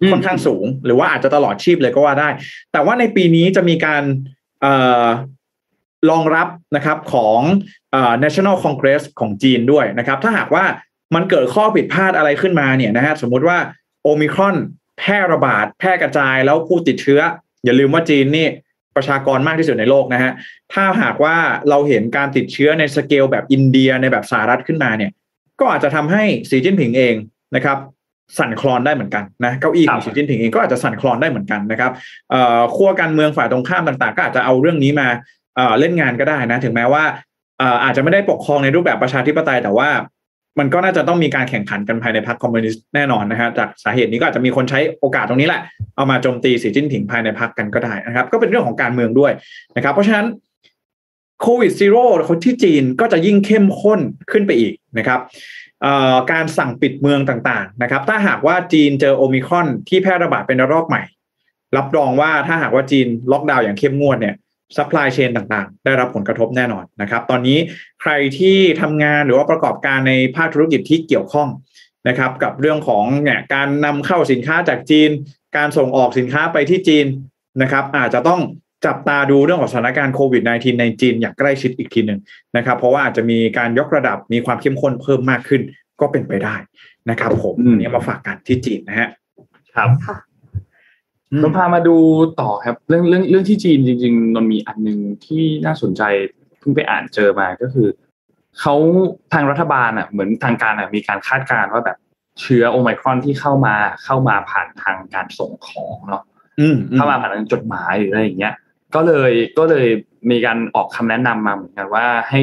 อืมค่อนข้างสูง หรือว่าอาจจะตลอดชีพเลยก็ว่าได้ แต่ว่าในปีนี้จะมีการเอ่อรองรับนะครับของเอ่อ National Congress ของจีนด้วยนะครับ ถ้าหากว่ามันเกิดข้อผิดพลาดอะไรขึ้นมาเนี่ยนะฮะสมมุติว่าโอมิครอนแพร่ระบาดแพร่กระจายแล้วผู้ติดเชื้อ อย่าลืมว่าจีนนี่ ประชากรมากที่สุดในโลกนะฮะถ้าหากว่าเราเห็นการติดเชื้อในสเกลแบบอินเดียในแบบสหรัฐขึ้นมาเนี่ย ก็อาจจะทำให้สีจิ้นผิงเองนะครับสั่นคลอนได้เหมือนกันนะเก้าอี้ของครับสีจิ้นผิงเองก็อาจจะสั่นคลอนได้เหมือนกันนะครับเอ่อขั้วการเมืองฝ่ายตรงข้ามต่างๆ ก็อาจจะเอาเรื่องนี้มาเอ่อเล่นงานก็ได้นะ ถึงแม้ว่าเอ่ออาจจะไม่ได้ปกครองในรูปแบบประชาธิปไตยแต่ว่า มันก็น่าจะต้องมีการแข่งขันกันภายในพรรคคอมมิวนิสต์แน่นอนนะฮะจากสาเหตุนี้ก็อาจจะมีคนใช้โอกาสตรงนี้แหละ เอามาโจมตีสีจิ้นผิงภายในพรรคกันก็ได้นะครับ ก็เป็นเรื่องของการเมืองด้วยนะครับ เพราะฉะนั้น COVID zero ที่จีนก็จะยิ่งเข้มข้นขึ้นไปอีกนะครับการสั่งปิดเมืองต่างๆนะครับ ถ้าหากว่าจีนเจอโอมิครอนที่แพร่ระบาดเป็นระลอกใหม่ รับรองว่าถ้าหากว่าจีนล็อกดาวน์อย่างเข้มงวดเนี่ย supply chain ต่างๆ ได้รับผลกระทบแน่นอนนะครับ ตอนนี้ใครที่ทำงานหรือว่าประกอบการในภาคธุรกิจที่เกี่ยวข้องนะครับ กับเรื่องของเนี่ยการนำเข้าสินค้าจากจีน การส่งออกสินค้าไปที่จีนนะครับ อาจจะต้องจับตาดูเรื่องของสถานการณ์โควิด -19 ในจีนอย่างใกล้ชิดอีกทีหนึ่งนะครับ เพราะว่าอาจจะมีการยกระดับมีความเข้มข้นเพิ่มมากขึ้นก็เป็นไปได้นะครับ ผมอืมอันนี้มาฝากกันที่จีนนะฮะครับ ค่ะอืมเราพามาดูต่อครับ เรื่องเรื่องเรื่องที่จีนจริง ๆนนมีอันหนึ่งที่น่าสนใจเพิ่งไปอ่านเจอมาก็คือเขาทางรัฐบาลอะเหมือนทางการอะมีการคาดการณ์ว่าแบบเชื้อโอไมครอนที่เข้ามาเข้ามาผ่านทางการส่งของเนาะอืมอืมเข้ามาผ่านทางจดหมายหรืออะไรอย่างเงี้ย ก็เลยก็เลยมีการออกคำแนะนำมาเหมือนกันว่าให้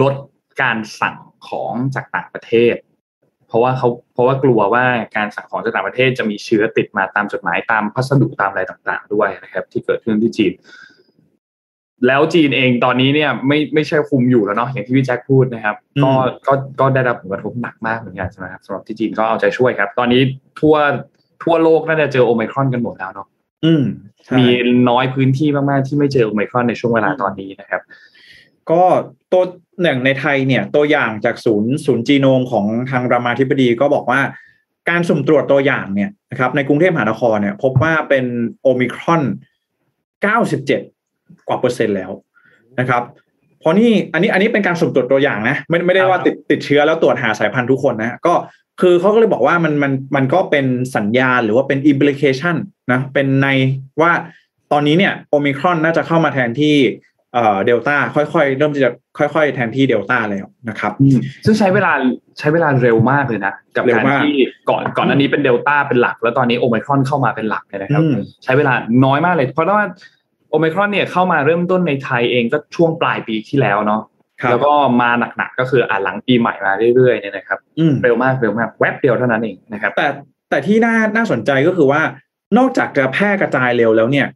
ลดการสั่งของจากต่างประเทศ เพราะว่าเขาเพราะว่ากลัวว่าการสั่งของจากต่างประเทศจะมีเชื้อติดมาตามจดหมายตามพัสดุตามอะไรต่างๆ ด้วยนะครับ ที่เกิดขึ้นที่จีน แล้วจีนเองตอนนี้เนี่ยไม่ไม่ใช่คุมอยู่แล้วเนาะอย่างที่พี่แจ็คพูดนะครับ ก็ก็ก็ได้รับผลกระทบหนักมากเหมือนกันใช่ไหมครับสำหรับที่จีนก็เอาใจช่วยครับ ตอนนี้ทั่วทั่วโลกน่าจะเจอโอไมครอนกันหมดแล้วเนาะอืมใช่มีน้อยพื้นที่มากๆที่ไม่เจอโอไมครอนในช่วงเวลาตอนนี้นะครับ ก็ตัวอย่างในไทยเนี่ยตัวอย่างจากศูนย์ศูนย์จีโนมของทางรามาธิบดีก็บอกว่าการสุ่มตรวจตัวอย่างเนี่ยนะครับในกรุงเทพมหานครเนี่ยพบว่าเป็นโอมิครอน 97 กว่าเปอร์เซ็นต์แล้วนะครับเพราะนี่อันนี้อันนี้เป็นการสุ่มตรวจตัวอย่างนะไม่ไม่ได้ว่าครับติดติดเชื้อแล้วตรวจหาสายพันธุ์ทุกคนนะก็คือเขาก็เลยบอกว่ามันมันมันก็เป็นสัญญาณหรือว่าเป็น implication นะเป็นในว่าตอนนี้เนี่ยโอมิครอนน่าจะเข้ามาแทนที่ เอ่อเดลต้าค่อยๆ เริ่มที่จะค่อยๆ แทนที่เดลต้าแล้วนะครับซึ่งใช้เวลาใช้เวลาเร็วมากเลยนะ กับเร็วการมากที่ก่อนก่อนอันนี้เป็นเดลต้าเป็นหลัก แล้วตอนนี้โอไมครอนเข้ามาเป็นหลักเนี่ยนะครับอืมใช้เวลาน้อยมากเลย เพราะว่าโอไมครอนเนี่ยเข้ามาเริ่มต้นในไทยเองก็ช่วงปลายปีที่แล้วเนาะครับแล้วก็มาหนักๆก็คืออ่าหลังปีใหม่มาเรื่อยๆเนี่ยนะครับอืมเร็วมากเร็วมากแวบเดียวเท่านั้นเองนะครับ แต่แต่ที่น่าน่าสนใจก็คือว่านอกจากจะแพร่กระจายเร็วแล้วเนี่ย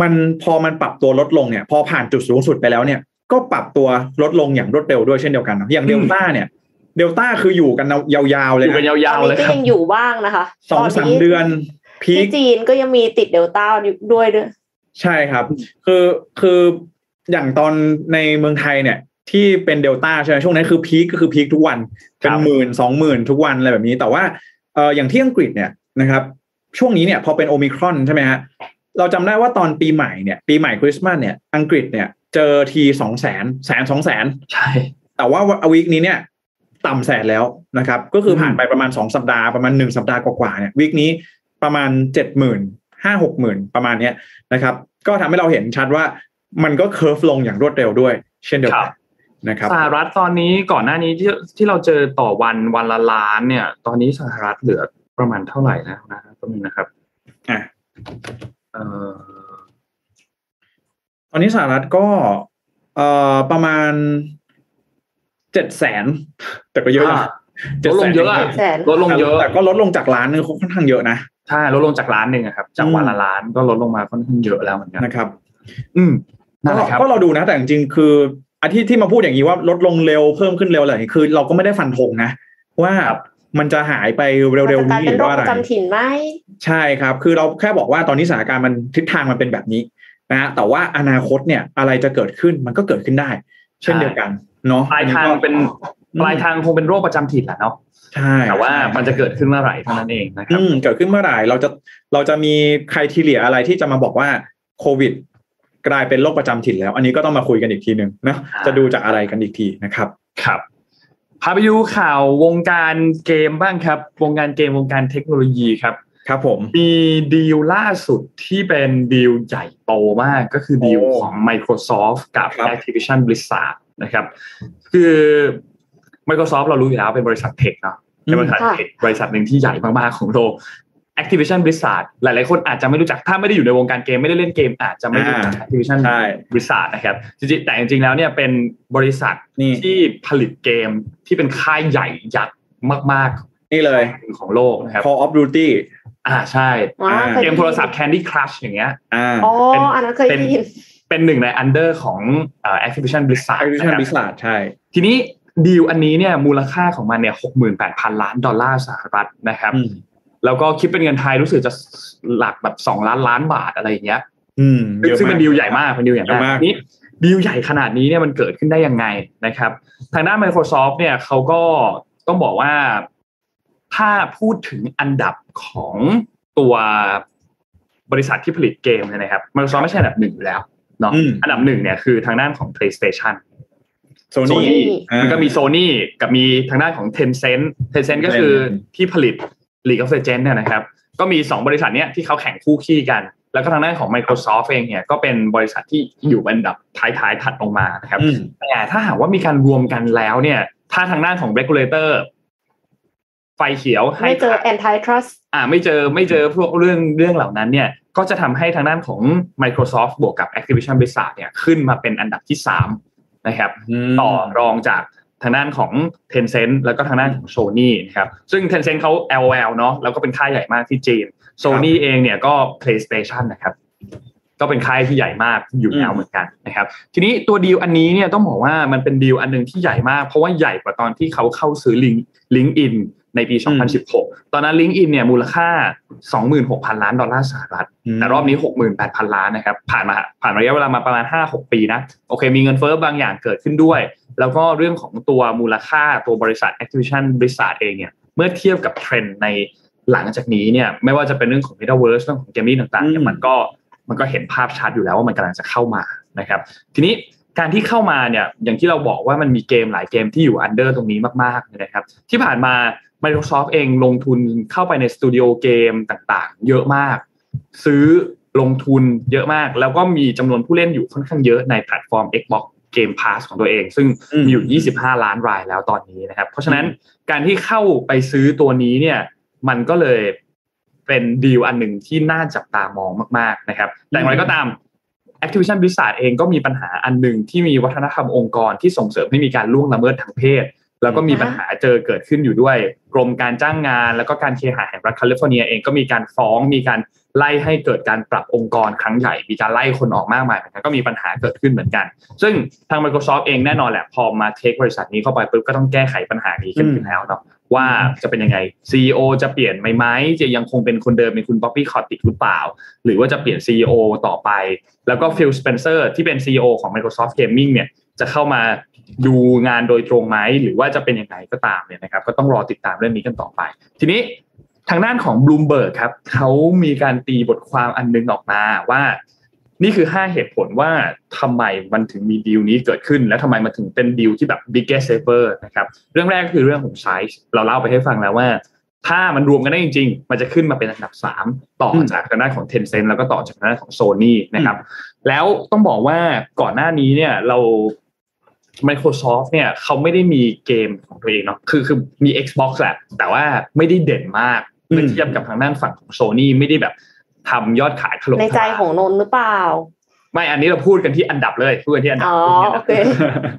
มันพอมันปรับตัวลดลงเนี่ย พอผ่านจุดสูงสุดไปแล้วเนี่ย ก็ปรับตัวลดลงอย่างรวดเร็วด้วยเช่นเดียวกันเนอะอย่างเดลต้าเนี่ยเดลต้าคืออยู่กันยาวๆอเลยยู่กันนะยาตวอนๆเลนี้ยก็ครับยังอยู่บ้างนะคะสองตสามเดือนพีคที่จีนก็ยังมีติดเดลต้าอยู่ด้วยด้วยใช่ครับ คือคืออย่างตอนในเมืองไทยเนี่ย ที่เป็นเดลต้าใช่ไหมช่วงนั้นคือพีคก็คือพีคทุกวันเป็นหมื่นสองหมื่นทุกวันอะไรแบบนี้ แต่ว่าเอออย่างที่อังกฤษเนี่ยนะครับ ช่วงนี้เนี่ยพอเป็นโอมิครอนใช่ไหมฮะ เราจำได้ว่าตอนปีใหม่เนี่ยปีใหม่คริสต์มาสเนี่ยอังกฤษเนี่ยเจอทีสองแสนแสนสองแสนใช่ แต่ว่าวีคนี้เนี่ยต่ำแสนแล้วนะครับ ก็คือผ่านไปประมาณสองสัปดาห์ประมาณหนึ่งสัปดาห์กว่าๆเนี่ยวีคนี้ประมาณเจ็ดหมื่นห้าหกหมื่นประมาณเนี้ยนะครับ ก็ทำให้เราเห็นชัดว่ามันก็เคอร์ฟลงอย่างรวดเร็วด้วย เช่นเดียวกันนะครับสหรัฐตอนนี้ก่อนหน้านี้ที่ที่เราเจอต่อวันวันละล้านเนี่ย ตอนนี้สหรัฐเหลือประมาณเท่าไหร่แล้วนะครับตรงนี้นะครับอะเอ่อ ตอนนี้สหรัฐก็เอ่อประมาณเจ็ดแสนแต่ก็เยอะนะลดลงเยอะอะแสนลดลงเยอะแต่ก็ลดลงจากล้านนึงค่อนข้างเยอะนะใช่ลดลงจากล้านหนึ่งอะครับ จากวันละล้านก็ลดลงมาค่อนข้างเยอะแล้วเหมือนกันนะครับ อืมนั่นแหละครับก็เราดูนะ แต่จริงๆคืออาที่ที่มาพูดอย่างนี้ว่าลดลงเร็วเพิ่มขึ้นเร็วอะไรอย่างนี้คือเราก็ไม่ได้ฟันธงนะว่า มันจะหายไปเร็วๆมันนี้จะกลายเป็นหรือโรคว่าปอะไรระจำถิ่นไหมใช่ครับ คือเราแค่บอกว่าตอนนี้สถานการณ์มันทิศทางมันเป็นแบบนี้นะฮะแต่ว่าอนาคตเนี่ยอะไรจะเกิดขึ้นมันก็เกิดขึ้นได้ เช่นเดียวกันเนาะปลายทางเป็นปลายทางคงเป็นโรคประจำถิ่นแหละเนาะใช่แต่ว่ามันจะเกิดขึ้นเมื่อไหร่เท่านั้นเองนะครับอืมเกิดขึ้นเมื่อไหร่เราจะเราจะมีใครทีเลียอะไรที่จะมาบอกว่าโควิด กลายเป็นโรคประจำถิ่นแล้ว อันนี้ก็ต้องมาคุยกันอีกทีหนึ่งนะอ่าจะดูจากอะไรกันอีกทีนะครับ ครับ พาไปดูข่าววงการเกมบ้างครับ วงการเกมวงการเทคโนโลยีครับ ครับผม มีดีลล่าสุดที่เป็นดีลใหญ่โตมากก็คือดีลโอ้ของ Microsoft กับครับ Activision Blizzard นะครับ คือ Microsoft เรารู้อยู่แล้วเป็นบริษัทเทคเนาะเป็นบริษัทค่ะเทคบริษัทหนึ่งที่ใหญ่มากๆของโลก Activision Blizzard หลายๆคนอาจจะไม่รู้จักถ้าไม่ได้อยู่ในวงการเกมไม่ได้เล่นเกมอาจจะไม่รู้จักอ่า Activision ใช่ Blizzard นะครับจริงๆแต่จริงๆแล้วเนี่ยเป็นบริษัทนี่ที่ผลิตเกมที่เป็นค่ายใหญ่ยักษ์มากนี่เลยๆของโลกนะครับ Call of Duty อ่าใช่อ๋ออ่าคยเกได้มยินโทรศัพท์ Candy Crush อย่างเงี้ยอ่าอ๋อเป็นอันนั้นเคยเป็นได้ยินเป็นหนึ่งในอันเดอร์ของเอ่อ Activision Blizzard Activision นะครับ Blizzard ใช่ ทีนี้ดีลอันนี้เนี่ยมูลค่าของมันเนี่ยหกหมื่นแปดพันล้านดอลลาร์สหรัฐนะครับอืม แล้วก็คิดเป็นเงินไทยรู้สึกจะหลักแบบสองล้านล้านบาทอะไรอย่างเงี้ย อืมเยอะซึ่งมาเป็กนดีลใหญ่มากเป็นดีลใหญ่เยอะากกมามนี้ดีลใหญ่ขนาดนี้เนี่ยมันเกิดขึ้นได้ยังไงนะครับ ทางด้าน Microsoft เนี่ยเขาก็ต้องบอกว่าถ้าพูดถึงอันดับของตัวบริษัทที่ผลิตเกมเนี่ยนะครับ Microsoft ไม่ใช่อันดับหนึ่งอยู่แล้วเนาะอืมอันดับหนึ่งเนี่ยคือทางด้านของ PlayStation โซนี่ Sony มันก็มี Sony กับมีทางด้านของ Tencent Tencent ก็คือที่ผลิต League of Legends เนี่ยนะครับก็มี 2 บริษัทเนี้ยที่เขาแข่งคู่ขี้กัน แล้วก็ทางด้านของ Microsoft เองเนี่ยก็เป็นบริษัทที่อยู่อันดับท้ายๆถัดลงมานะครับอืมแต่ถ้าหากว่ามีการรวมกันแล้วเนี่ยถ้าทางด้านของ regulator ไฟเขียวให้ไม่เจอขาย antitrust อ่าไม่เจอไม่เจอพวกเรื่องเรื่องเหล่านั้นเนี่ยก็จะทำให้ทางด้านของ Microsoft บวกกับ Activision Blizzard เนี่ยขึ้นมาเป็นอันดับที่สามนะครับมต่อรองจาก ทางด้านของ Tencent แล้วก็ทางด้านของ Sony นะครับซึ่ง Tencent เขา LOL เนาะแล้วก็เป็นค่ายใหญ่มากที่จีน Sony เองเนี่ยก็ PlayStation นะครับก็เป็นค่ายที่ใหญ่มากอยู่แล้วเหมือนกันนะครับ ทีนี้ตัวดีลอันนี้เนี่ยต้องบอกว่ามันเป็นดีลอันหนึ่งที่ใหญ่มาก เพราะว่าใหญ่กว่าตอนที่เขาเข้าซื้อลิงลิงอิน ในปี 2016 ตอนนั้นลิงอินเนี่ยมูลค่า 26,000 ล้านดอลลาร์สหรัฐ แต่รอบนี้ 68,000 ล้านนะครับ ผ่านมาผ่านระยะเวลามาประมาณ 5-6 ปีนะ โอเค มีเงินเฟ้อบางอย่างเกิดขึ้นด้วย แล้วก็เรื่องของตัวมูลค่าตัวบริษัท Activision Blizzard เองเนี่ย เมื่อเทียบกับเทรนด์ในหลังจากนี้เนี่ย ไม่ว่าจะเป็นเรื่องของ Metaverse เรื่องของ gaming ต่างๆเนี่ยอืมมันก็มันก็เห็นภาพชัดอยู่แล้วว่ามันกำลังจะเข้ามานะครับ ทีนี้การที่เข้ามาเนี่ย อย่างที่เราบอกว่ามันมีเกมหลายเกมที่อยู่ under ตรงนี้มากๆนะครับ ที่ผ่านมา Microsoft เองลงทุนเข้าไปในสตูดิโอเกมต่างๆ เยอะมาก ซื้อลงทุนเยอะมาก แล้วก็มีจำนวนผู้เล่นอยู่ค่อนข้างเยอะในแพลตฟอร์ม Xbox Game Pass ของตัวเอง ซึ่งอืมมีอยู่ 25 ล้านรายแล้วตอนนี้นะครับ เพราะฉะนั้นการที่เข้าไปซื้อตัวนี้เนี่ยมันก็เลยเป็นดีลอันหนึ่งที่น่าจับตามองมาก ๆนะครับ แต่อย่างไรก็ตาม Activision Blizzard เองก็มีปัญหาอันหนึ่งที่มีวัฒนธรรมองค์กรที่ส่งเสริมให้มีการล่วงละเมิดทางเพศ แล้วก็มีปัญหาเจอเกิดขึ้นอยู่ด้วย กรมการจ้างงาน แล้วก็การเคหะแห่งรัฐแคลิฟอร์เนียเองก็มีการฟ้องมีการไล่ให้เกิดการปรับองค์กรครั้งใหญ่ มีการไล่คนออกมากมายเหมือนกันก็มีปัญหาเกิดขึ้นเหมือนกัน ซึ่งทาง Microsoft เองแน่นอนแหละ พอมา take บริษัทนี้เข้าไปปุ๊บก็ต้องแก้ไขปัญหานี้ขึ้นอยู่แล้วเนาะว่าจะเป็นยังไง CEO จะเปลี่ยนไหมไหมจะยังคงเป็นคนเดิมเป็นคุณ Bobby Kotick หรือเปล่า หรือว่าจะเปลี่ยน CEO ต่อไป แล้วก็ Phil Spencer ที่เป็น CEO ของ Microsoft Gaming เนี่ยจะเข้ามา ดูงานโดยตรงไหมหรือว่าจะเป็นยังไงก็ตามเนี่ยนะครับ ก็ต้องรอติดตามเรื่องนี้กันต่อไป ทีนี้ทางด้านของ Bloomberg ครับเขามีการตีบทความอันนึงออกมาว่า นี่คือ 5 เหตุผลว่าทำไมมันถึงมีดีลนี้เกิดขึ้น และทำไมมันถึงเป็นดีลที่แบบ biggest ever นะครับเรื่องแรกคือเรื่องของไซส์เราเล่าไปให้ฟังแล้วว่า ถ้ามันรวมกันได้จริง ๆ มันจะขึ้นมาเป็นอันดับ 3 ต่อจากทางด้านของ Tencent แล้วก็ต่อจากทางด้านของ Sony นะครับแล้วต้องบอกว่าก่อนหน้านี้เนี่ยเรา Microsoft เนี่ยเขาไม่ได้มีเกมของตัวเองเนาะคือคือมี Xbox แหละแต่ว่าไม่ได้เด่นมากอืมเมื่อเทียบกับทางด้านฝั่งของ Sony ไม่ได้แบบทำยอดขายถล่มในใจทลายของนนท์หรือเปล่า ไม่อันนี้เราพูดกันที่อันดับเลยพูดกันที่อันดับอ๋อพูดกันที่อันดับโอเค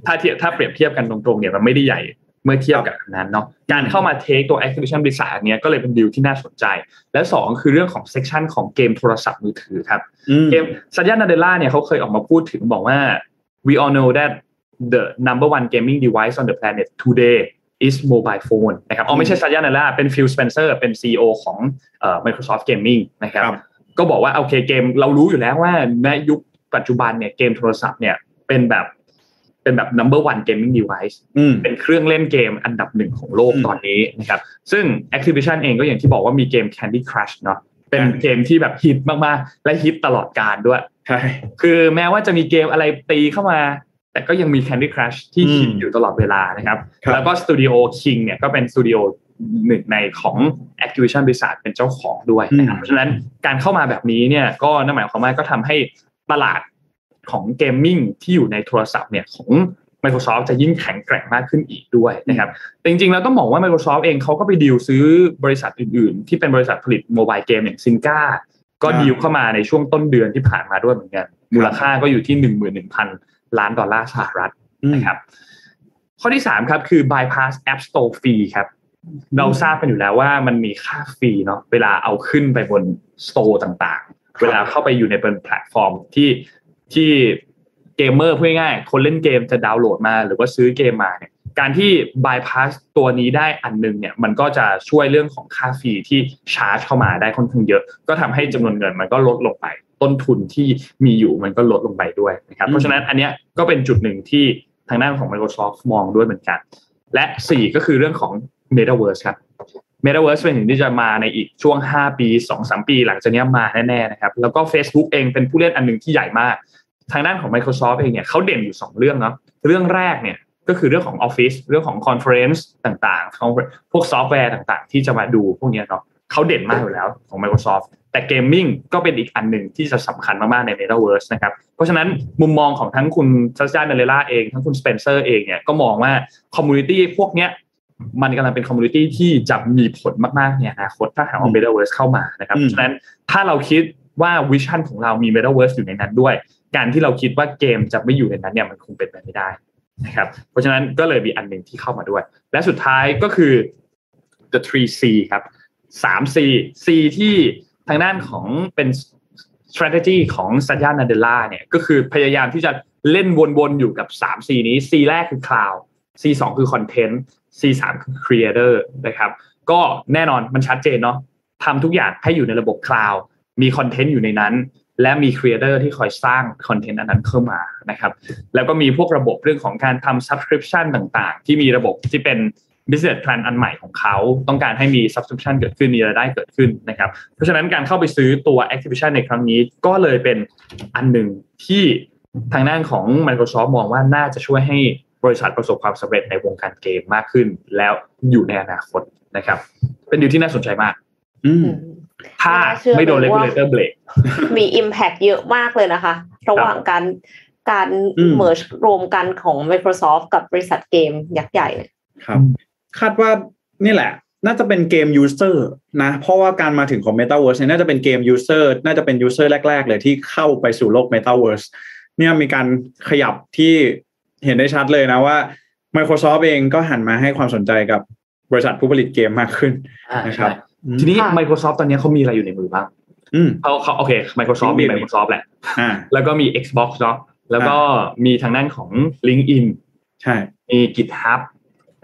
ถ้าเทียบถ้าเปรียบเทียบกันตรงๆเนี่ยมันไม่ได้ใหญ่เมื่อเทียบกับอันนั้นเนาะการเข้ามาเทคตัว Activision Blizzard อันเนี้ยก็เลยเป็นดีลที่น่าสนใจ และสองคือเรื่องของ section ของเกมโทรศัพท์มือถือครับอืมเกม Satya Nadella เนี่ยเขาเคยออกมาพูดถึงบอกว่า we all know that the number one gaming device on the planet today is mobile phone นะครับอ๋อไม่ใช่ Satya Nadella เป็น Phil Spencer เป็น CEO ของเอ่อ Microsoft Gaming นะครับครับ ก็บอกว่าโอเคเกมเรารู้อยู่แล้วว่าในยุคปัจจุบันเนี่ยเกมโทรศัพท์เนี่ยเป็นแบบเป็นแบบ number one gaming device อืมเป็นเครื่องเล่นเกมอันดับหนึ่งของโลกอืมตอนนี้นะครับ ซึ่ง Activision เองก็อย่างที่บอกว่ามีเกม Candy Crush เนาะเป็นอ่าเกมที่แบบฮิตมากๆ และฮิตตลอดการด้วยใช่คือแม้ว่าจะมีเกมอะไรตีเข้ามา แต่ก็ยังมี Candy Crush ที่อืมฮิตอยู่ตลอดเวลานะครับครับ แล้วก็สตูดิโอ King เนี่ยก็เป็นสตูดิโอหนึ่งในของ Activision Blizzard เป็นเจ้าของด้วยนะครับเพราะฉะนั้นการเข้ามาแบบนี้เนี่ยก็นั่นหมายความว่าก็ทำให้ตลาดของ gaming ที่อยู่ในโทรศัพท์เนี่ยของ Microsoft จะยิ่งแข็งแกร่งมากขึ้นอีกด้วยนะครับแต่จริงๆแล้วต้องบอกว่า Microsoft เองเขาก็ไปดีลซื้อบริษัทอื่นๆ ที่เป็นบริษัทผลิต mobile game อย่าง Zynga ก็อ่าดีลเข้ามาในช่วงต้นเดือนที่ผ่านมาด้วยเหมือนกัน มูลค่าก็อยู่ที่หนึ่งหมื่นหนึ่งพัน ล้านดอลลาร์สหรัฐอืมนะครับ ข้อที่สามครับคือ bypass app store fee ครับ เราทราบกันอยู่แล้วว่ามันมีค่า fee เนาะเวลาเอาขึ้นไปบน store ต่างๆ เวลาเข้าไปอยู่ในบนแพลตฟอร์มที่ที่เกมเมอร์พูดง่ายๆคนเล่นเกมจะดาวน์โหลดมา หรือว่าซื้อเกมมาเนี่ย การที่ bypass ตัวนี้ได้อันหนึงเนี่ยมันก็จะช่วยเรื่องของค่าฟรีที่ชาร์จเข้ามาได้ค่อนข้างเยอะ ก็ทำให้จำนวนเงินมันก็ลดลงไป ต้นทุนที่มีอยู่มันก็ลดลงไปด้วยนะครับอืมเพราะฉะนั้นอันเนี้ยก็เป็นจุดหนึ่งที่ทางด้านของ Microsoft มองด้วยเหมือนกัน และ 4 ก็คือเรื่องของ Metaverse ครับ Metaverse เป็นสิ่งที่จะมาในอีกช่วง 5 ปี 2-3 ปี หลังจากเนี้ยมาแน่ๆนะครับแล้วก็ Facebook เองเป็นผู้เล่นอันหนึ่งที่ใหญ่มาก ทางด้านของ Microsoft เองเนี่ยเขาเด่นอยู่ 2 เรื่องเนาะเรื่องแรกเนี่ย ก็คือเรื่องของ Office เรื่องของ Conference ต่างๆของพวกซอฟต์แวร์ต่างๆ ที่จะมาดูพวกเนี้ยเนาะเขาเด่นมากอยู่แล้วของ Microsoft แต่ gaming ก็เป็นอีกอันหนึ่งที่จะสำคัญมาก ๆ ใน Metaverse นะครับ เพราะฉะนั้นมุมมองของทั้งคุณ Satya Nadella เอง ทั้งคุณสเปนเซอร์เองเนี่ยก็มองว่า community พวกเนี้ยมันกำลังเป็น community ที่จะมีผลมากๆในอนาคตถ้าหากว่า Metaverse เข้ามานะครับอืมเพมราะฉะนั้นถ้าเราคิดว่า vision ของเรามี Metaverse อยู่ในนั้นด้วย การที่เราคิดว่าเกมจะไม่อยู่ในนั้นเนี่ยมันคงเป็นไปไม่ได้ นะครับเพราะฉะนั้นก็เลยมีอันหนึ่งที่เข้ามาด้วย และสุดท้ายก็คือ the three C ครับสาม C C ที่ทางด้านของเป็น strategy ของ Satya Nadella เนี่ยก็คือพยายามที่จะเล่นวนๆอยู่กับ 3 C นี้ C แรกคือ cloud C 2คือ content C 3คือ creator นะครับก็แน่นอนมันชัดเจนเนาะทำทุกอย่างให้อยู่ในระบบ cloud มี content อยู่ในนั้น และมี creator ที่คอยสร้าง content อันนั้นเข้ามานะครับ แล้วก็มีพวกระบบเรื่องของการทำ subscription ต่างๆ ที่มีระบบที่เป็น business plan อันใหม่ของเขา ต้องการให้มี subscription เกิดขึ้นมีรายได้เกิดขึ้นนะครับ เพราะฉะนั้นการเข้าไปซื้อตัว Activision ในครั้งนี้ก็เลยเป็นอันหนึ่งที่ทางด้านของ Microsoft มองว่าน่าจะช่วยให้บริษัทประสบความสำเร็จในวงการเกมมากขึ้น แล้วอยู่ในอนาคตนะครับ เป็นดีลที่น่าสนใจมาก อืม ถ้าไม่น่าเชื่อไม่โดนเลยว่า regulator break มี Impact เยอะมากเลยนะคะ ระหว่างการการอืม merge รวมกันของ Microsoft กับบริษัทเกมยักษ์ใหญ่เนี่ยครับ คาดว่านี่แหละ น่าจะเป็นเกมยูเซอร์นะ เพราะว่าการมาถึงของ Metaverse เนี่ยน่าจะเป็นเกม user น่าจะเป็น user แรก ๆ เลยที่เข้าไปสู่โลก Metaverse เนี่ยมีการขยับที่เห็นได้ชัดเลยนะว่า Microsoft เองก็หันมาให้ความสนใจกับบริษัทผู้ผลิตเกมมากขึ้นอ่านะครับใช่ ทีนี้ Microsoft ตอนนี้เขามีอะไรอยู่ในมือบ้างอืมเขาเขาโอเค Microsoft มีมี Microsoft แหละอ่าแล้วก็มี Xbox เนาะแล้วก็มีทางด้านของ LinkedIn ใช่มี GitHub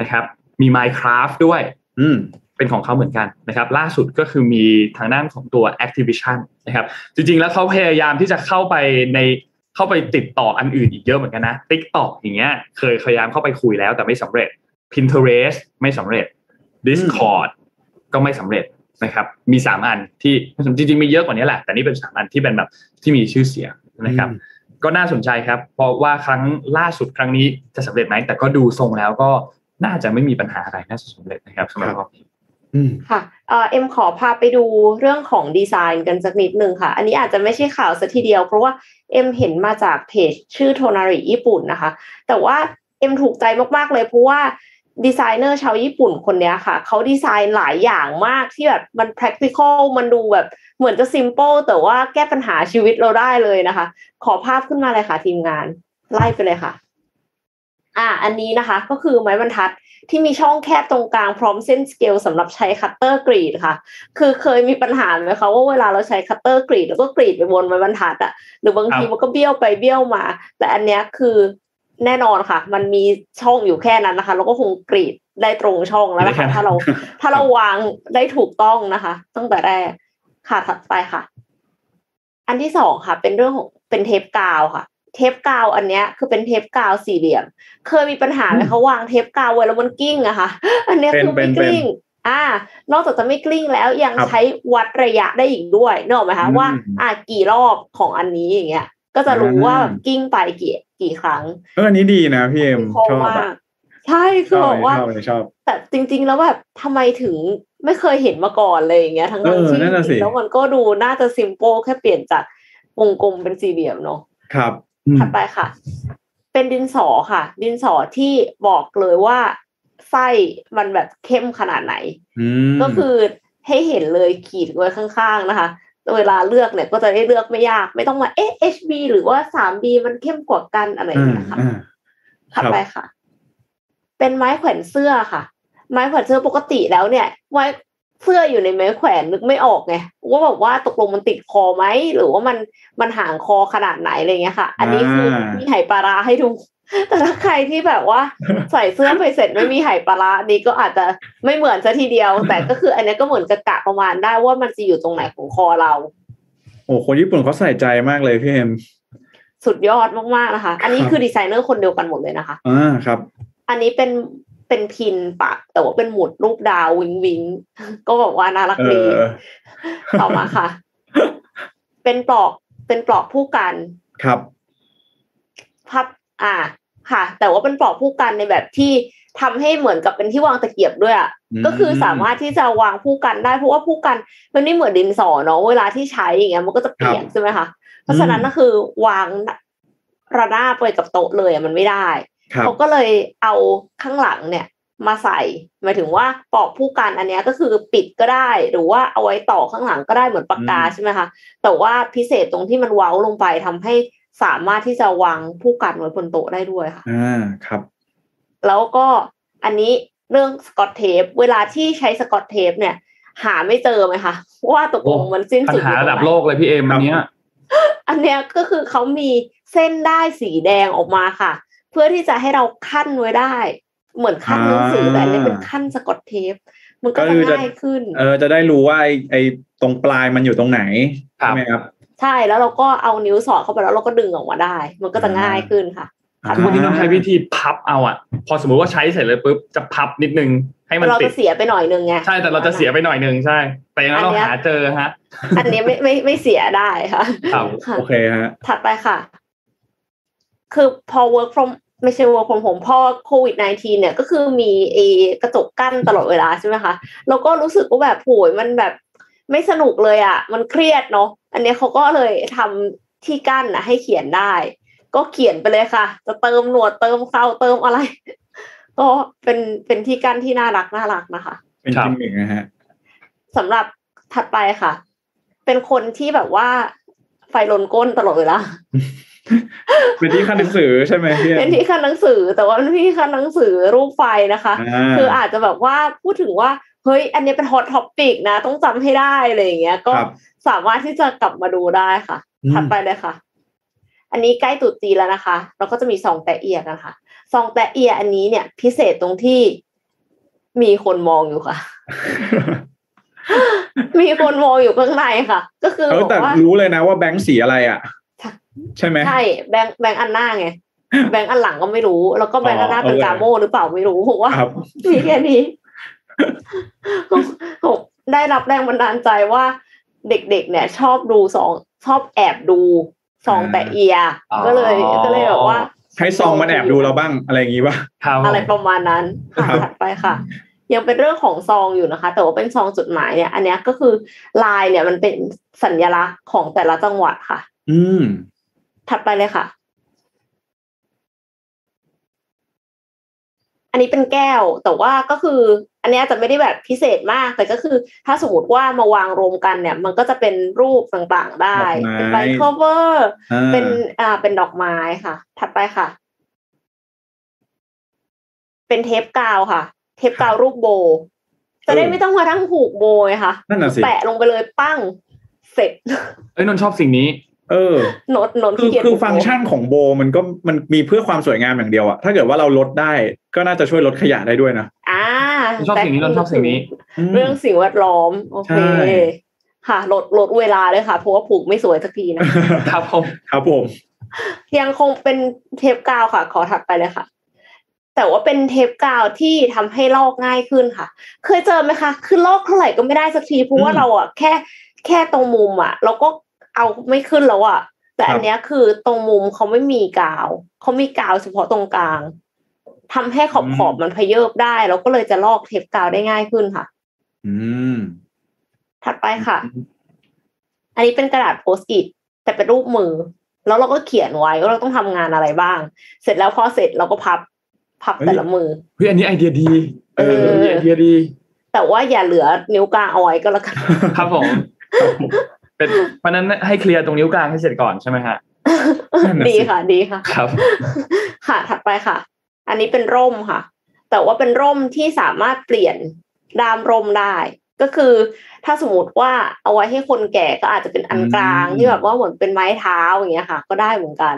นะครับ มี Minecraft ด้วย อืมเป็นของเขาเหมือนกันนะครับ ล่าสุดก็คือมีทางด้านของตัว Activision นะครับ จริงๆแล้วเขาพยายามที่จะเข้าไปในเข้าไปติดต่ออันอื่นอีกเยอะเหมือนกันนะ TikTok อย่างเงี้ย เคยพยายามเข้าไปคุยแล้วแต่ไม่สำเร็จ Pinterest ไม่สำเร็จ Discord ก็ไม่สำเร็จนะครับมีสามอันที่จริงๆมีเยอะกว่านี้แหละแต่นี่เป็นสามอันที่เป็นแบบที่มีชื่อเสียงนะครับอืมก็น่าสนใจครับ เพราะว่าครั้งล่าสุดครั้งนี้จะสำเร็จไหมแต่ก็ดูทรงแล้วก็น่าจะไม่มีปัญหาอะไรน่าจะสำเร็จนะครับสำหรับรอบนี้อืมค่ะเอ่อเอ็มขอพาไปดูเรื่องของดีไซน์กันสักนิดหนึ่งค่ะ อันนี้อาจจะไม่ใช่ข่าวซะทีเดียว เพราะว่าเอ็มเห็นมาจากเพจชื่อโทนาริญี่ปุ่นนะคะ แต่ว่าเอ็มถูกใจมากๆเลยเพราะว่า ดีไซเนอร์ชาวญี่ปุ่นคนเนี้ยค่ะ เขาดีไซน์หลายอย่างมากที่แบบมัน practical มันดูแบบเหมือนจะ simple แต่ว่าแก้ปัญหาชีวิตเราได้เลยนะคะ ขอภาพขึ้นมาเลยค่ะทีมงาน ไล่ไปเลยค่ะ อ่า อันนี้นะคะ ก็คือไม้บรรทัดที่มีช่องแคบตรงกลางพร้อมเส้นสเกลสำหรับใช้คัตเตอร์กรีดค่ะ คือเคยมีปัญหาไหมคะว่าเวลาเราใช้คัตเตอร์กรีดแล้วก็กรีดไปบนไม้บรรทัดอะหรือบางทีมันก็เบี้ยวไปเบี้ยวมา แต่อันเนี้ยคือ แน่นอนค่ะ มันมีช่องอยู่แค่นั้นนะคะแล้วก็คงกรีดได้ตรงช่องแล้วนะคะ ถ้าเราถ้าเราวางได้ถูกต้องนะคะ ตั้งแต่แรกค่ะถัดไปค่ะ อันที่สองค่ะ เป็นเรื่องของเป็นเทปกาวค่ะ เทปกาวอันเนี้ย คือเป็นเทปกาวสี่เหลี่ยม เคยมีปัญหาไหมเขาวางเทปกาวไว้แล้วมันกิ้งอะค่ะ อันเนี้ยคือเป็ไม่นกเป็นลิ้งอ่านอกจากจะไม่กลิ้งแล้วยังครับใช้วัดระยะได้อีกด้วยเนกอะไหมคะอืมว่า อ่ากี่รอบของอันนี้อย่างเงี้ย ก็จะรู้อ่าว่าแบบกิ้งไปกี่กี่ครั้ง เอออันนี้ดีนะพี่เอ็มเพราะชอบว่าอะใช่ชคืออบบอกว่าชอบเลยชอบแต่จริง ๆ แล้วแบบทำไมถึงไม่เคยเห็นมาก่อนเลยอย่างเงี้ยทั้งเออที่นั่นน่ะจสิริงๆแล้วมันก็ดูน่าจะซิมโ l แค่เปลี่ยนจากวงกลมเป็นสี่เหลี่ยมเนาะครับอืมถัดไปค่ะ เป็นดินสอค่ะ ดินสอที่บอกเลยว่าไส้มันแบบเข้มขนาดไหนอืมก็คือให้เห็นเลยขีดไว้ข้างๆนะคะ เวลาเลือกเนี่ยก็จะได้เลือกไม่ยาก ไม่ต้องมาเอ๊ะ HB หรือว่า 3B มันเข้มกว่ากันอะไรอย่างอ่าเงี้ยค่ะอ่าถัดไปค่ะ เป็นไม้แขวนเสื้อค่ะ ไม้แขวนเสื้อปกติแล้วเนี่ยไม้เสื้ออยู่ในไม้แขวนนึกไม่ออกไงว่าแบบว่าตกลงมันติดคอไหมหรือว่ามันมันห่างคอขนาดไหนอะไรเงี้ยค่ะ อันนี้คือมีไหปลาร้าให้ดู แต่ถ้าใครที่แบบว่า ใส่เสื้อไปเสร็จไม่มีไหปลาร้านี่ก็อาจจะไม่เหมือนซะทีเดียว แต่ก็คืออันนี้ก็เหมือนจะกะประมาณได้ว่ามันจะอยู่ตรงไหนของคอเรา โอ้คนญี่ปุ่นเขาใส่ใจมากเลยพี่เอ็มสุดยอดมากๆนะคะ อันนี้ครับคือดีไซเนอร์คนเดียวกันหมดเลยนะคะอ่าครับ อันนี้เป็นเป็นพินปักแต่ว่าเป็นหมุดรูปดาววิงวิงก็บอกว่าน่ารักเอดีอต่อมาค่ะ เป็นปลอกเป็นปลอกผู้กันครับพับ อ่าค่ะ แต่ว่าเป็นปลอกผู้กันในแบบที่ทำให้เหมือนกับเป็นที่วางตะเกียบด้วยอะอืมก็คือสามารถที่จะวางผู้กันได้เพราะว่าผู้กันมันไม่เหมือนดินสอเนาะเวลาที่ใช้อย่างเงี้ยมันก็จะเปียกใช่ไหมคะเพราะฉะนั้นก็คือวางระนาบไปกับโต๊ะเลยอะมันไม่ได้ครับเขาก็เลยเอาข้างหลังเนี่ยมาใส่หมายถึงว่าปอกผู้กันอันเนี้ยก็คือปิดก็ได้ หรือว่าเอาไว้ต่อข้างหลังก็ได้เหมือนปากกาอืมใช่ไหมคะแต่ว่าพิเศษตรงที่มันเว้าลงไปทำให้ สามารถที่จะวางผู้กันไว้บนโต๊ะได้ด้วยค่ะ อ่า ครับ แล้วก็อันนี้เรื่องสกอตเทป เวลาที่ใช้สกอตเทปเนี่ย หาไม่เจอไหมคะว่าตกลงมันสิ้นปัญสุดอหายู่ตรระงดับไหนโลกเลยพี่เอ็มอันเนี้ย อันเนี้ยก็คือเขามีเส้นได้ายสีแดงออกมาค่ะ เพื่อที่จะให้เราขั้นไว้ได้ เหมือนขั้นหนังสือแต่อันนี้เป็นขั้นสกอตเทป มันก็ก็จะคือจะง่ายขึ้น เออจะได้รู้ว่าไอ้ไอ้ตรงปลายมันอยู่ตรงไหนครับใช่ไหมครับ ใช่แล้วเราก็เอานิ้วสอดเข้าไปแล้วเราก็ดึงออกมาได้ มันก็จะง่ายขึ้นค่ะอ่าทุกวันนี้ต้องใช้วิธีพับเอาอะ พอสมมุติว่าใช้เสร็จเลยปุ๊บจะพับนิดนึงให้มันเราติจะดเสียไปหน่อยนึงไงใช่แต่เราจะเสียไปหน่อยนึงใช่ แต่อยังนั้นเราอันเนี้ยหาเจอฮะ อันนี้ไม่ไม่ไม่เสียได้ค่ะครับค่ะโอเคฮะถัดไปค่ะ คือพอ work from ไม่ใช่ work from home พอโควิด -19 เนี่ยก็คือมีเอกระจกกั้นตลอดเวลาใช่ไหมคะแล้วก็รู้สึกว่าแบบโหยมันแบบไม่สนุกเลยอะ มันเครียดเนาะ อันเนี้ยเขาก็เลยทำที่กั้นนะให้เขียนได้ ก็เขียนไปเลยค่ะ จะเติมหนวดเติมเคราเติมอะไร ก็เป็นเป็นที่คั่นที่น่ารักน่ารักนะคะ เป็นครับกิมมิกนะฮะสำหรับถัดไปค่ะ เป็นคนที่แบบว่าไฟลนก้นตลอดเวลาเป็นที่คั่นหนังสือใช่ไหมพี่เป็นที่ขั่นหนังสือแต่ว่าเป็นที่คั่นหนังสือรูปไฟนะคะ คืออาจจะแบบว่าพูดถึงว่า เฮ้ย อันนี้เป็น hot topic นะ ต้องจำให้ได้อะไรอย่างเงี้ย ก็ครับสามารถที่จะกลับมาดูได้ค่ะอืมถัดไปเลยค่ะ อันนี้ใกล้ตรุษจีนแล้วนะคะ เราก็จะมีซองแตะเอียกันค่ะซองแตะเอียอันนี้เนี่ย พิเศษตรงที่มีคนมองอยู่ค่ะ มีคนมองอยู่ข้างในค่ะ ก็คือเออบอแต่กว่ารู้เลยนะว่าแบงค์สีอะไรอะ ใช่ไหมใช่แบงค์แบงค์อันหน้าไงแบงค์อันหลังก็ไม่รู้ แล้วก็แบงค์อันหน้าอ๋อเป็นเออกาโมหรือเปล่าไม่รู้ผมว่าครับมีแค่นี้ผม ได้รับแรงบันดาลใจว่าเด็กๆ เนี่ย ชอบดูสองชอบแอบดูสองอ่าแต่เอียอ๋อก็เลยก็เลยแบบว่า ให้ซองมันแอบดูเราบ้างอะไรอย่างงี้ป่ะครับอะไรประมาณนั้นค่ะครับถัดไปค่ะ ยังเป็นเรื่องของซองอยู่นะคะ แต่ว่าเป็นซองจดหมายเนี่ย อันเนี้ยก็คือลายเนี่ยมันเป็นสัญลักษณ์ของแต่ละจังหวัดค่ะ อืมถัดไปเลยค่ะ อันนี้เป็นแก้วแต่ว่าก็คือ อันเนี้ยจะไม่ได้แบบพิเศษมาก แต่ก็คือ ถ้าสมมติว่ามาวางรวมกันเนี่ย มันก็จะเป็นรูปต่างๆได้ดอกไม้เป็นใบ cover อ่าเป็นอ่าเป็นดอกไม้ค่ะ ถัดไปค่ะ เป็นเทปกาวค่ะ เทปกาวรูปโบ จะได้ไม่ต้องมาทั้งผูกโบไงค่ะนั่นน่ะสิแปะลงไปเลยปั้งเสร็จ เอ้ยนนท์ชอบสิ่งนี้ เออโนดโนดคือเขียนคือผูกโบฟังก์ชันของโบมันก็มันมีเพื่อความสวยงามอย่างเดียวอะถ้าเกิดว่าเราลดได้ก็น่าจะช่วยลดขยะได้ด้วยนะอ่าชอบสิ่งนี้นนท์ชอบสิ่งนี้มเรื่องสิ่งแวดล้อมโอเคใช่ค่ะลดลดเวลาเลยค่ะ เพราะว่าผูกไม่สวยสักทีนะครับผมครับผมยังคงเป็นเทปกาวค่ะ ขอถัดไปเลยค่ะ แต่ว่าเป็นเทปกาวที่ทำให้ลอกง่ายขึ้นค่ะ เคยเจอไหมคะ คือลอกเท่าไหร่ก็ไม่ได้สักทีเพราะว่าอืมเราอะแค่แค่ตรงมุมอะเราก็ เอาไม่ขึ้นแล้วอะแต่ครับอันเนี้ยคือตรงมุมเขาไม่มีกาวเขามีกาวเฉพาะตรงกลางทำให้ขอบขอบมันพเยิบได้แล้วก็เลยจะลอกเทปกาวได้ง่ายขึ้นค่ะ อืม ถัดไปค่ะ อันนี้เป็นกระดาษโพสต์อิทแต่เป็นรูปมือ แล้วเราก็เขียนไว้ว่าเราต้องทำงานอะไรบ้าง เสร็จแล้วพอเสร็จเราก็พับ พับเฮ้ยแต่ละมือเฮ้ยอันนี้ไอเดียดี เออไอเดียดี แต่ว่าอย่าเหลือนิ้วกลางเอาไว้ก็แล้วกันครับผม เป็นเพราะฉะนั้นให้เคลียร์ตรงนิ้วกลางให้เสร็จก่อนใช่ไหมฮะนั่นน่ะสิดีค่ะ ดีค่ะ ครับ ค่ะถัดไปค่ะ อันนี้เป็นร่มค่ะ แต่ว่าเป็นร่มที่สามารถเปลี่ยนด้ามร่มได้ ก็คือ ถ้าสมมติว่าเอาไว้ให้คนแก่ก็อาจจะเป็นอันกลางที่แบบว่าเหมือนเป็นไม้เท้าอย่างเงี้ยค่ะ ก็ได้เหมือนกัน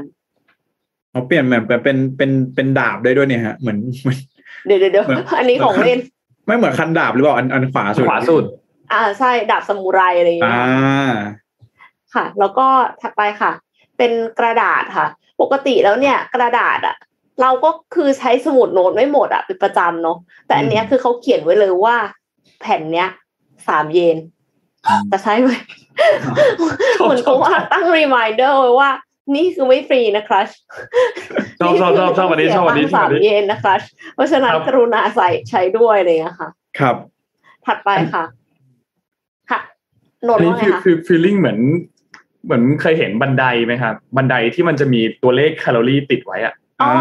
เขาเปลี่ยนเหมือนเป็นเป็นเป็นเป็นดาบได้ด้วยเนี่ยฮะเหมือนเหมือนเดี๋ยวเดี๋ยวเดี๋ยวเหมือนอันนี้ของเล่น ไม่เหมือนคันดาบหรือเปล่าอันอันขวาสุดขวาสุด อ่าใช่ดาบซามูไรอะไรอย่างเงี้อ่ายค่ะ แล้วก็ถัดไปค่ะ เป็นกระดาษค่ะ ปกติแล้วเนี่ย กระดาษอะเราก็คือใช้สมุดโน้ตไม่หมดอะเป็นประจำเนาะแต่อันเนี้ยคือเขาเขียนไว้เลยว่า แผ่นเนี้ยสามเยนจะใช้ไหมชอบเหมือนเขาว่าตั้งรีมายเดอร์ไว้ว่า นี่คือไม่ฟรีนะครัชชอบชอบชอบชอบอันนี้ชอบอันนี้ชอบสาอัมนนี้เยนนะครัชเพราะฉะนั้นครับกรุณาใส่ใช้ด้วยอะไรอย่างเลยค่ะครับ ถัดไปค่ะค่ะโนอันนนี้ว่าไงคือคะคือฟีลลิ่งเหมือนเหมือนเคยเห็นบันไดไหมครับบันไดที่มันจะมีตัวเลขแคลอรี่ติดไว้อะอ๋อ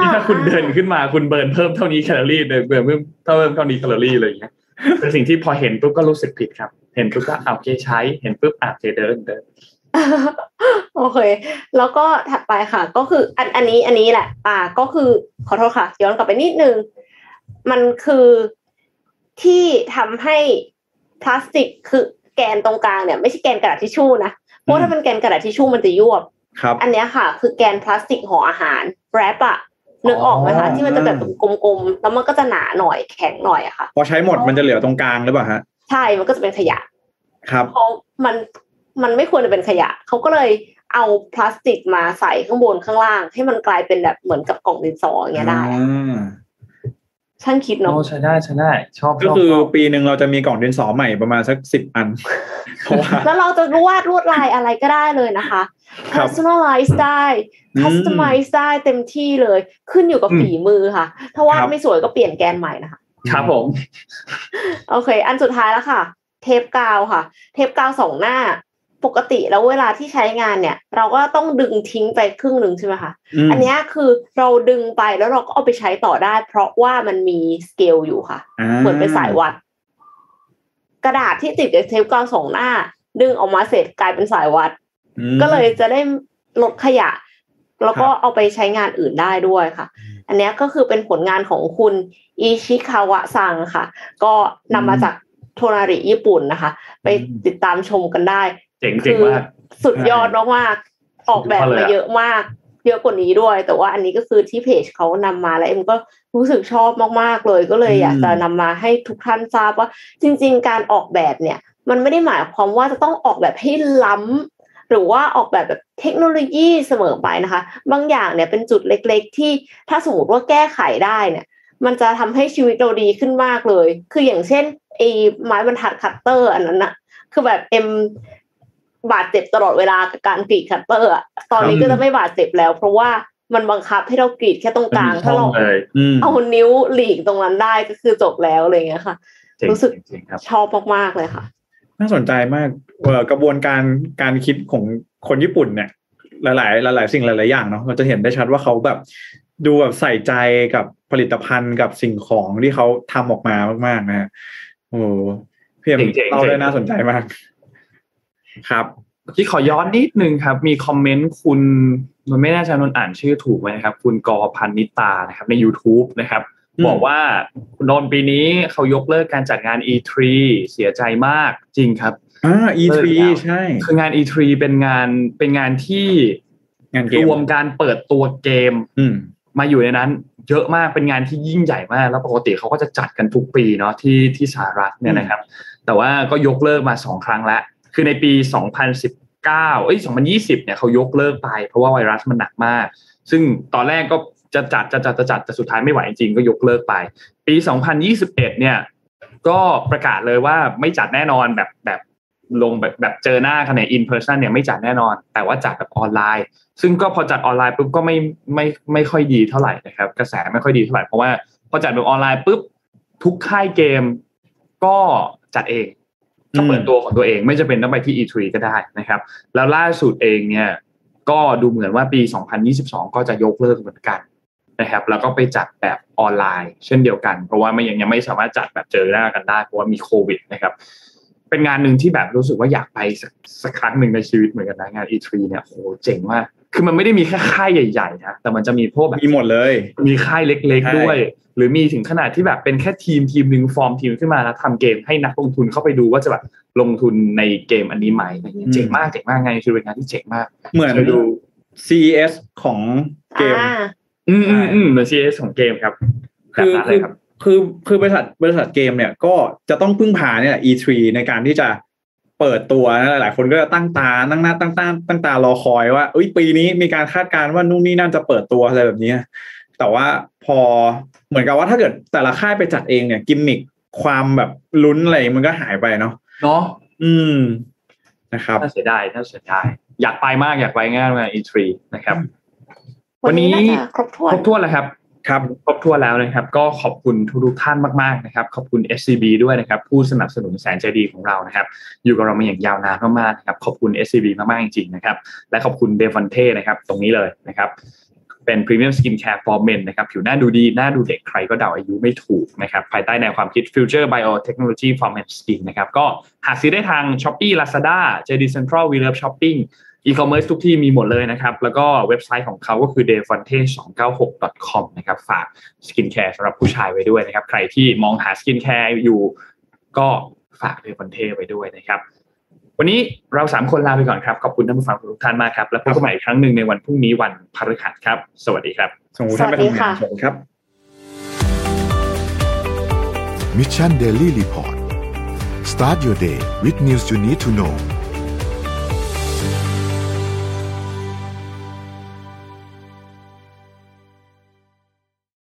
ที่ถ้าคุณเดินขึ้นมาคุณเบิร์นเพิ่มเท่านี้แคลอรี่เดินเบิร์นเพิ่มเพิ่มเท่านี้แคลอรี่อะไรอย่างเงี้ยเป็นสิ่งที่พอเห็นปุ๊บก็รู้สึกผิดครับ เห็นปุ๊บก็อะโอเคใช้เห็นปุ๊บอะโอเคเดินเดินโอเค แล้วก็ถัดไปค่ะ ก็คืออันอันนี้อันนี้แหละอ่าก็คือขอโทษค่ะ ย้อนกลับไปนิดนึง มันคือที่ทำให้พลาสติกคือ แกนตรงกลางเนี่ยไม่ใช่แกนกระดาษทิชชู่นะเพราะว่าถ้าเป็นแกนกระดาษทิชชู่มันจะยวบครับอันเนี้ยค่ะ คือแกนพลาสติกห่ออาหารแรปอะนึกออกไหมคะอ๋อที่มันจะแบบกลมๆแล้วมันก็จะหนาหน่อยแข็งหน่อยอะค่ะ พอใช้หมดมันจะเหลือตรงกลางหรือเปล่าฮะใช่มันก็จะเป็นขยะ ครับเพราะมันมันไม่ควรจะเป็นขยะเขาก็เลยเอาพลาสติกมาใส่ข้างบนข้างล่าง ให้มันกลายเป็นแบบเหมือนกับกล่องดินสออย่างเงี้ยได้อ่า ช่างคิดเนาะโอ้ใช้ได้ใช้ได้ ชอบก็ชบคือชบปีหนึ่งเราจะมีกล่องดินสอใหม่ประมาณสักสิบอันเพราะว่าแล้วเราจะวาดลวดลายอะไรก็ได้เลยนะคะครับ personalize ได้อืม customize ได้เต็มที่เลย ขึ้นอยู่กับอืมฝีมือค่ะ ถ้าวาดครับไม่สวยก็เปลี่ยนแกนใหม่นะคะ ครับผม โอเค อันสุดท้ายแล้วค่ะ เทปกาวค่ะ เทปกาวสองหน้า ปกติแล้วเวลาที่ใช้งานเนี่ย เราก็ต้องดึงทิ้งไปครึ่งหนึ่งใช่ไหมคะมอันเนี้ยคือเราดึงไปแล้วเราก็เอาไปใช้ต่อได้ เพราะว่ามันมีสเกลอยู่ค่ะ เหมือนเป็นสายวัด กระดาษที่ติดกับเทปกาวสองหน้า ดึงออกมาเสร็จกลายเป็นสายวัดอืมก็เลยจะได้ลดขยะ แล้วก็ครับเอาไปใช้งานอื่นได้ด้วยค่ะ อันเนี้ยก็คือเป็นผลงานของคุณอิชิคาวะซังค่ะ ก็นำมาจากโทนาริญี่ปุ่นนะคะ ไปติดตามชมกันได้ เจ๋งเจ๋งมากสุดยอดมากๆออกแบบมาเยอะมาก เยอะกว่านี้ด้วย แต่ว่าอันนี้ก็คือที่เพจเขานำมาแล้วเอ็มก็รู้สึกชอบมากๆเลย ก็เลยอืมอยากจะนำมาให้ทุกท่านทราบว่า จริง ๆ การออกแบบเนี่ย มันไม่ได้หมายความว่าจะต้องออกแบบให้ล้ำหรือว่าออกแบบแบบเทคโนโลยีเสมอไปนะคะ บางอย่างเนี่ยเป็นจุดเล็กๆ ที่ถ้าสมมติว่าแก้ไขได้เนี่ย มันจะทำให้ชีวิตเราดีขึ้นมากเลย คืออย่างเช่นไอ้ไม้บรรทัดคัตเตอร์อันนั้นอะคือแบบเอ็ม บาดเจ็บตลอดเวลากับการกรีดคัตเตอร์อะตอนนี้ก็จะไม่บาดเจ็บแล้ว เพราะว่ามันบังคับให้เรากรีดแค่ตรงกลางไม่มีช่ถ้าองเราเลยอืมเอานิ้วหลีกตรงนั้นได้ก็คือจบแล้วอะไรอย่างเงี้ยค่ะเจ๋งรู้สึกเจ๋งครับชอบมากๆเลยค่ะ น่าสนใจมากเอ่อกระบวนการการคิดของคนญี่ปุ่นเนี่ย หลายๆหลาย ๆ สิ่งหลาย ๆ อย่างเนาะเราจะเห็นได้ชัดว่าเขาแบบดูแบบใส่ใจกับผลิตภัณฑ์กับสิ่งของที่เขาทำออกมามากๆนะฮะโอ้พี่เอ็มเจ๋งๆเราได้เจ๋งน่าสนใจมาก ครับที่ขอย้อนนิดนึงครับ มีคอมเมนต์คุณนนท์ไม่แน่ใจนนท์อ่านชื่อถูกไหมนะครับ คุณกอพันนิตานะครับ ใน YouTube นะครับอืมบอกว่าคุณโดนปีนี้เขายกเลิกการจัดงาน E3 เสียใจมากจริงครับอ่า E3 เลิกแล้วใช่ คืองาน E3 เป็นงานเป็นงานที่งานเกรมวมการเปิดตัวเกม อืมมาอยู่ในนั้น เยอะมากเป็นงานที่ยิ่งใหญ่มาก แล้วปกติเขาก็จะจัดกันทุกปีเนาะที่ที่สหรัฐเนี่ยนะครับ แต่ว่าก็ยกเลิกมาสองครั้งแล้ว คือในปี 2019เอ้ย2020เนี่ยเขายกเลิกไป เพราะว่าไวรัสมันหนักมาก ซึ่งตอนแรกก็จะจัดจะจัดจะจัดแต่สุดท้ายไม่ไหวจริงก็ยกเลิกไป ปี 2021 เนี่ยก็ประกาศเลยว่าไม่จัดแน่นอนแบบแบบลงแบบแบบเจอหน้ากันใน in person เนี่ยไม่จัดแน่นอน แต่ว่าจัดแบบออนไลน์ ซึ่งก็พอจัดออนไลน์ปุ๊บก็ไม่ไม่ไม่ค่อยดีเท่าไหร่นะครับ กระแสไม่ค่อยดีเท่าไหร่เพราะว่าพอจัดแบบออนไลน์ปุ๊บทุกค่ายเกมก็จัดเอง ก็เปิดตัวของตัวเองไม่จะเป็นต้องไปที่ E3 ก็ได้นะครับ แล้วล่าสุดเองเนี่ยก็ดูเหมือนว่าปี 2022 ก็จะยกเลิกเหมือนกันนะครับ แล้วก็ไปจัดแบบออนไลน์ เช่นเดียวกัน เพราะว่าไม่ยังยังไม่สามารถจัดแบบเจอหน้ากันได้ เพราะว่ามีโควิดนะครับ เป็นงานหนึ่งที่แบบรู้สึกว่าอยากไปสักสักครั้งหนึ่งในชีวิตเหมือนกันนะงาน E3 เนี่ยโหเจ๋งมาก คือมันไม่ได้มีแค่ค่ายใหญ่ๆนะแต่มันจะมีพวกแบบมีหมดเลย มีค่ายเล็กใช่ๆด้วย หรือมีถึงขนาดที่แบบเป็นแค่ทีมทีมหนึ่งฟอร์มทีมขึ้นมาแล้วทำเกมให้นักลงทุนเข้าไปดูว่าจะแบบลงทุนในเกมอันนี้ไหมอะไรเงี้ยเจ๋งมากเจ๋งมากไงคือเป็นงานที่เจ๋งมาก เหมือนเคยดู CES ของเกมอ่าอืมอืมอืมเหมือน CS ของเกมครับแบบคือนั้นเลคืยอครับคือคือบริษัทบริษัทเกมเนี่ยก็จะต้องพึ่งพาเนี่ย E3 ในการที่จะ เปิดตัวนะหลายคนก็จะตั้งตาตั้งหน้าตั้งตาตั้งตารอคอยว่าเอ้ยปีนี้มีการคาดการณ์ว่านู่นนี่นั่นจะเปิดตัวอะไรแบบนี้ แต่ว่าพอเหมือนกับว่าถ้าเกิดแต่ละค่ายไปจัดเองเนี่ยกิมมิคความแบบลุ้นอะไรมันก็หายไปเนาะเนาะอืมนะครับน่าเสียดายน่าเสียดายอยากไปมากอยากไปงานงาน E3 นะครับ วันนี้วันนี้น่าจะครบถ้วคนรบถ้วนแล้วครับ ครับครบถ้วแล้วนะครับ ก็ขอบคุณทุกท่านมากๆนะครับ ขอบคุณ SCB ด้วยนะครับ ผู้สนับสนุนแสนใจดีของเรานะครับ อยู่กับเรามาอย่างยาวนานมากๆนะครับ ขอบคุณ SCB มากๆจริงๆนะครับ และขอบคุณเดฟ o นเท่นะครับ ตรงนี้เลยนะครับเป็น Premium Skin Care for Men นะครับผิวหน้าดูดี หน้าดูเด็กใครก็เดาอายุไม่ถูกนะครับภายใต้แนวความคิด Future Biotechnology for Men Skin นะครับก็หาซื้อได้ทาง Shopee Lazada JD Central We Love Shopping อีคอมเมิร์ซทุกที่มีหมดเลยนะครับ แล้วก็เว็บไซต์ของเขาก็คือ d e f o n t e 2 9 6 com นะครับ ฝาก skincare สำหรับผู้ชายไว้ด้วยนะครับ ใครที่มองหา skincare อยู่ ก็ฝาก d e f o n t e ไว้ด้วยนะครับ วันนี้เราสามคนลาไปก่อนครับ ขอบคุณท่านผู้ฟังทุกท่านมากครับ แล้วพบกันใหม่อีกครั้งหนึ่งในวันพรุ่งนี้วันพฤหัสครับ สวัสดีครับส่งทุกท่านไปทำงานสวัสดีครับ Mission Daily Report start your day with news you need to know